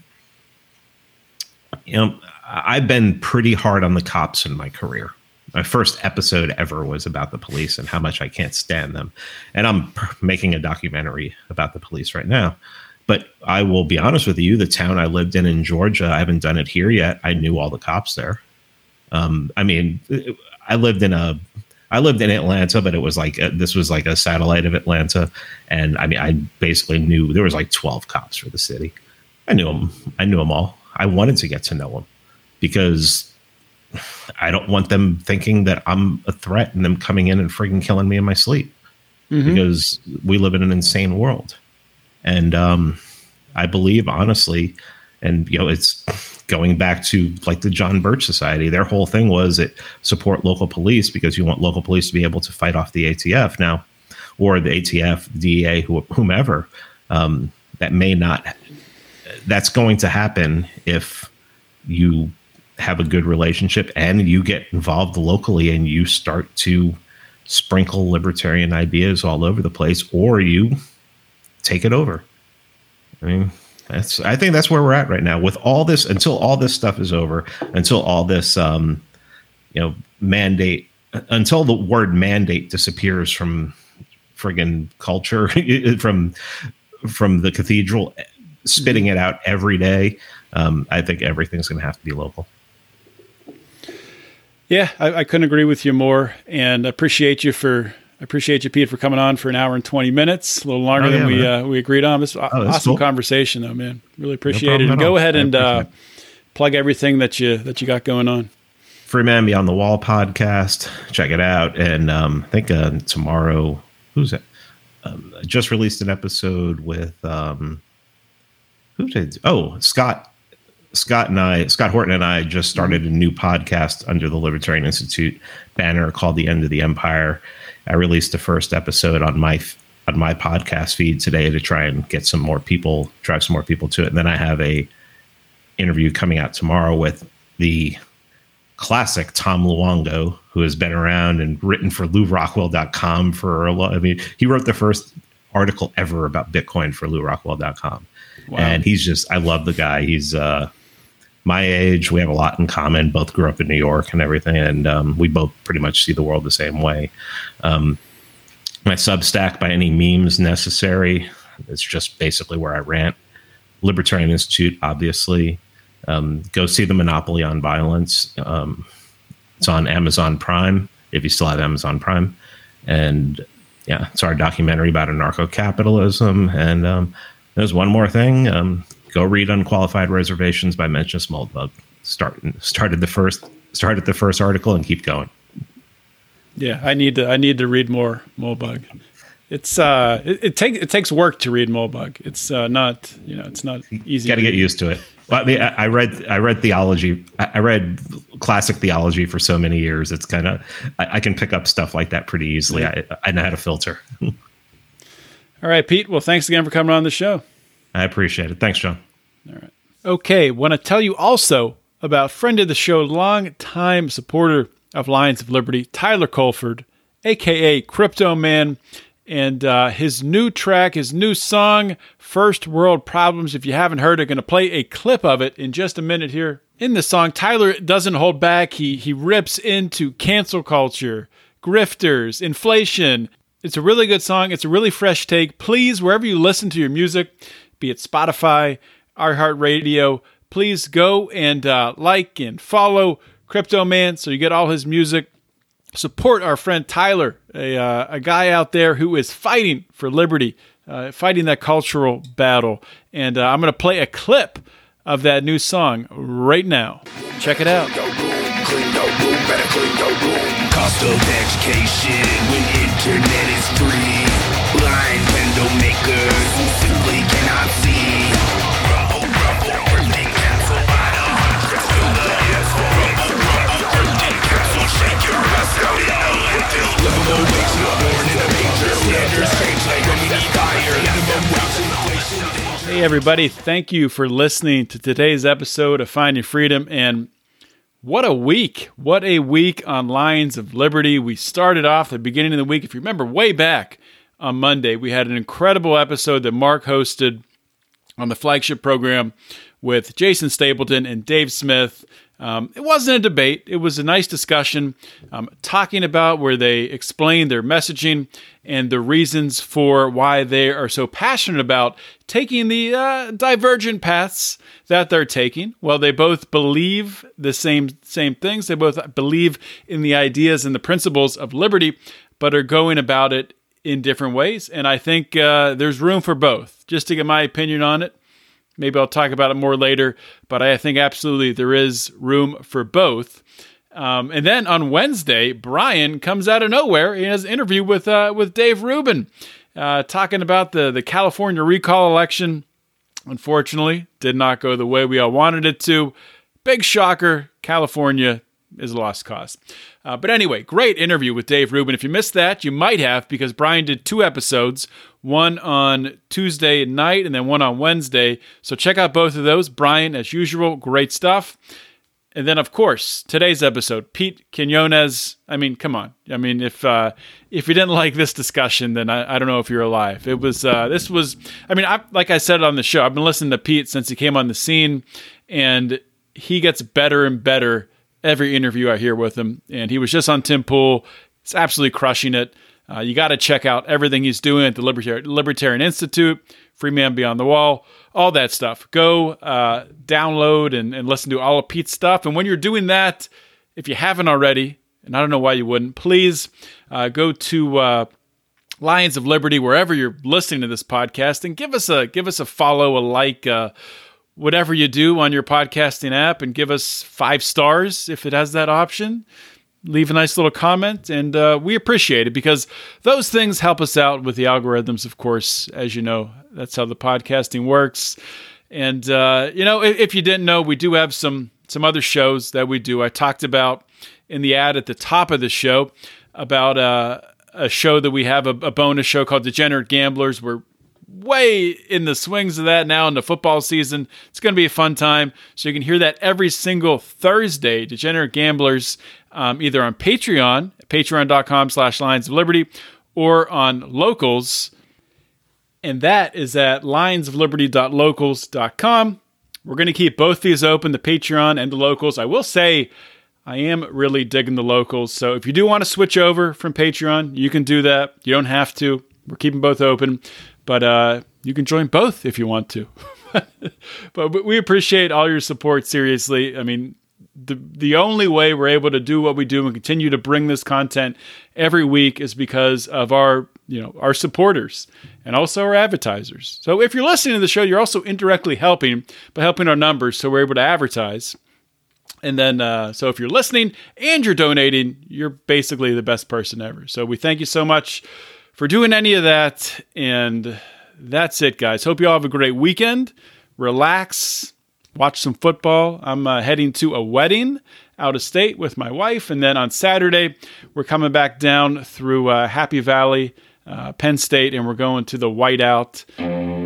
you know I've been pretty hard on the cops in my career. My first episode ever was about the police and how much I can't stand them, and I'm making a documentary about the police right now. But I will be honest with you, the town I lived in in Georgia, I haven't done it here yet. I knew all the cops there. Um, I mean, I lived in a I lived in Atlanta, but it was like a, this was like a satellite of Atlanta, and I mean, I basically knew there was like twelve cops for the city. I knew them. I knew them all. I wanted to get to know them because I don't want them thinking that I'm a threat and them coming in and freaking killing me in my sleep. Mm-hmm. Because we live in an insane world. And um, I believe, honestly, and you know, it's going back to like the John Birch Society. Their whole thing was it support local police because you want local police to be able to fight off the ATF now, or the ATF, DEA, whomever. Um, that may not. That's going to happen if you have a good relationship and you get involved locally and you start to sprinkle libertarian ideas all over the place, or you take it over. I mean, that's I think that's where we're at right now with all this until all this stuff is over, until all this um, you know mandate until the word mandate disappears from friggin' culture from from the cathedral spitting it out every day um, i think everything's going to have to be local yeah I, I, couldn't agree with you more and appreciate you for I appreciate you, Pete, for coming on for an hour and 20 minutes, a little longer oh, yeah, than we uh, we agreed on. This oh, awesome cool. conversation, though, man. Really appreciate no it. Go ahead and uh, plug everything that you that you got going on. Free Man Beyond the Wall podcast. Check it out. And um, I think uh, tomorrow, who's it? Um, just released an episode with um, who did? Oh, Scott. Scott and I, Scott Horton and I, just started a new podcast under the Libertarian Institute banner called "The End of the Empire." I released the first episode on my on my podcast feed today to try and get some more people, drive some more people to it. And then I have a interview coming out tomorrow with the classic Tom Luongo, who has been around and written for LewRockwell.com for a lot. I mean, he wrote the first article ever about Bitcoin for LewRockwell.com. Wow. And he's just, I love the guy. He's uh, my age. We have a lot in common. Both grew up in New York and everything, and um, we both pretty much see the world the same way. Um, my Substack, by any means necessary, it's just basically where I rant. Libertarian Institute, obviously. Um, go see the Monopoly on Violence. Um, it's on Amazon Prime if you still have Amazon Prime, and yeah, it's our documentary about anarcho capitalism. And um, there's one more thing. Um, go read Unqualified Reservations by Mencius Moldbug. Start started the first started the first article and keep going. Yeah, I need to I need to read more Moldbug. It's uh it, it takes it takes work to read Moldbug. It's uh, not you know it's not easy. Got to get used to it. Well, I mean, I, I read I read theology. I read classic theology for so many years. It's kind of I, I, can pick up stuff like that pretty easily. I, I know how to filter. All right, Pete. Well, thanks again for coming on the show. I appreciate it. Thanks, John. All right. Okay. Want to tell you also about friend of the show, long time supporter of Lions of Liberty, Tyler Colford, aka Crypto Man. And uh, his new track, his new song, First World Problems. If you haven't heard it, going to play a clip of it in just a minute here. In the song, Tyler doesn't hold back. He he rips into cancel culture, grifters, inflation. It's a really good song. It's a really fresh take. Please, wherever you listen to your music, be it Spotify, iHeartRadio, please go and uh, like and follow Crypto Man so you get all his music support our friend Tyler, a, uh, a guy out there who is fighting for liberty, uh, fighting that cultural battle. And uh, I'm going to play a clip of that new song right now. Check it out. Cost of education when internet is free. Blind window makers simply cannot see. Hey, everybody. Thank you for listening to today's episode of Find Your Freedom. And what a week. What a week on Lions of Liberty. We started off the beginning of the week. If you remember way back on Monday, we had an incredible episode that Mark hosted on the flagship program with Jason Stapleton and Dave Smith. Um, it wasn't a debate, it was a nice discussion um, talking about where they explained their messaging and the reasons for why they are so passionate about taking the uh, divergent paths that they're taking. Well, they both believe the same same things. They both believe in the ideas and the principles of liberty, but are going about it in different ways. And I think uh, there's room for both. Just to get my opinion on it, maybe I'll talk about it more later. But I think absolutely there is room for both. Um, and then on Wednesday, Brian comes out of nowhere. He has an interview with uh, with Dave Rubin, uh, talking about the the California recall election. Unfortunately, did not go the way we all wanted it to. Big shocker. California is a lost cause. Uh, but anyway, great interview with Dave Rubin. If you missed that, you might have because Brian did two episodes, one on Tuesday night and then one on Wednesday. So check out both of those. Brian, as usual, great stuff. And then, of course, today's episode, Pete Quinones. I mean, come on. I mean, if uh, if you didn't like this discussion, then I, I don't know if you're alive. It was uh, this was. I mean, I, like I said on the show, I've been listening to Pete since he came on the scene, and he gets better and better every interview I hear with him. And he was just on Tim Pool. Absolutely crushing it. Uh, you got to check out everything he's doing at the Libertarian, Libertarian Institute, Free Man Beyond the Wall, all that stuff. Go uh, download and, and listen to all of Pete's stuff. And when you're doing that, if you haven't already, and I don't know why you wouldn't, please uh, go to uh, Lions of Liberty wherever you're listening to this podcast and give us a give us a follow, a like, uh, whatever you do on your podcasting app, and give us five stars if it has that option. Leave a nice little comment and uh, we appreciate it because those things help us out with the algorithms of course as you know. That's how the podcasting works. And uh, you know if, if, you didn't know we do have some some other shows that we do. I talked about in the ad at the top of the show about uh, a show that we have a, a bonus show called degenerate gamblers we're way in the swings of that now in the football season. It's going to be a fun time. So you can hear that every single Thursday, Degenerate Gamblers um, either on Patreon, patreon.com slash Lions of Liberty, or on Locals. And that is at lionsofliberty.locals.com. We're going to keep both these open, the Patreon and the Locals. I will say I am really digging the Locals. So if you do want to switch over from Patreon, you can do that. You don't have to. We're keeping both open. But uh, you can join both if you want to. but we appreciate all your support, seriously. I mean, the the only way we're able to do what we do and continue to bring this content every week is because of our you know our supporters and also our advertisers. So if you're listening to the show, you're also indirectly helping by helping our numbers, so we're able to advertise. And then, uh, so if you're listening and you're donating, you're basically the best person ever. So we thank you so much for doing any of that. And that's it, guys. Hope you all have a great weekend. Relax watch some football. I'm uh, heading to a wedding out of state with my wife. And then on Saturday, we're coming back down through uh, Happy Valley, uh, Penn State, and we're going to the whiteout.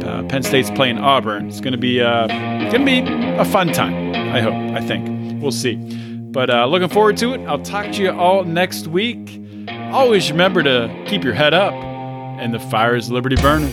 Uh, Penn State's playing Auburn. It's going to be uh, going to be a fun time. I hope. I think we'll see. But uh, looking forward to it. I'll talk to you all next week. Always remember to keep your head up and the fire is liberty burning.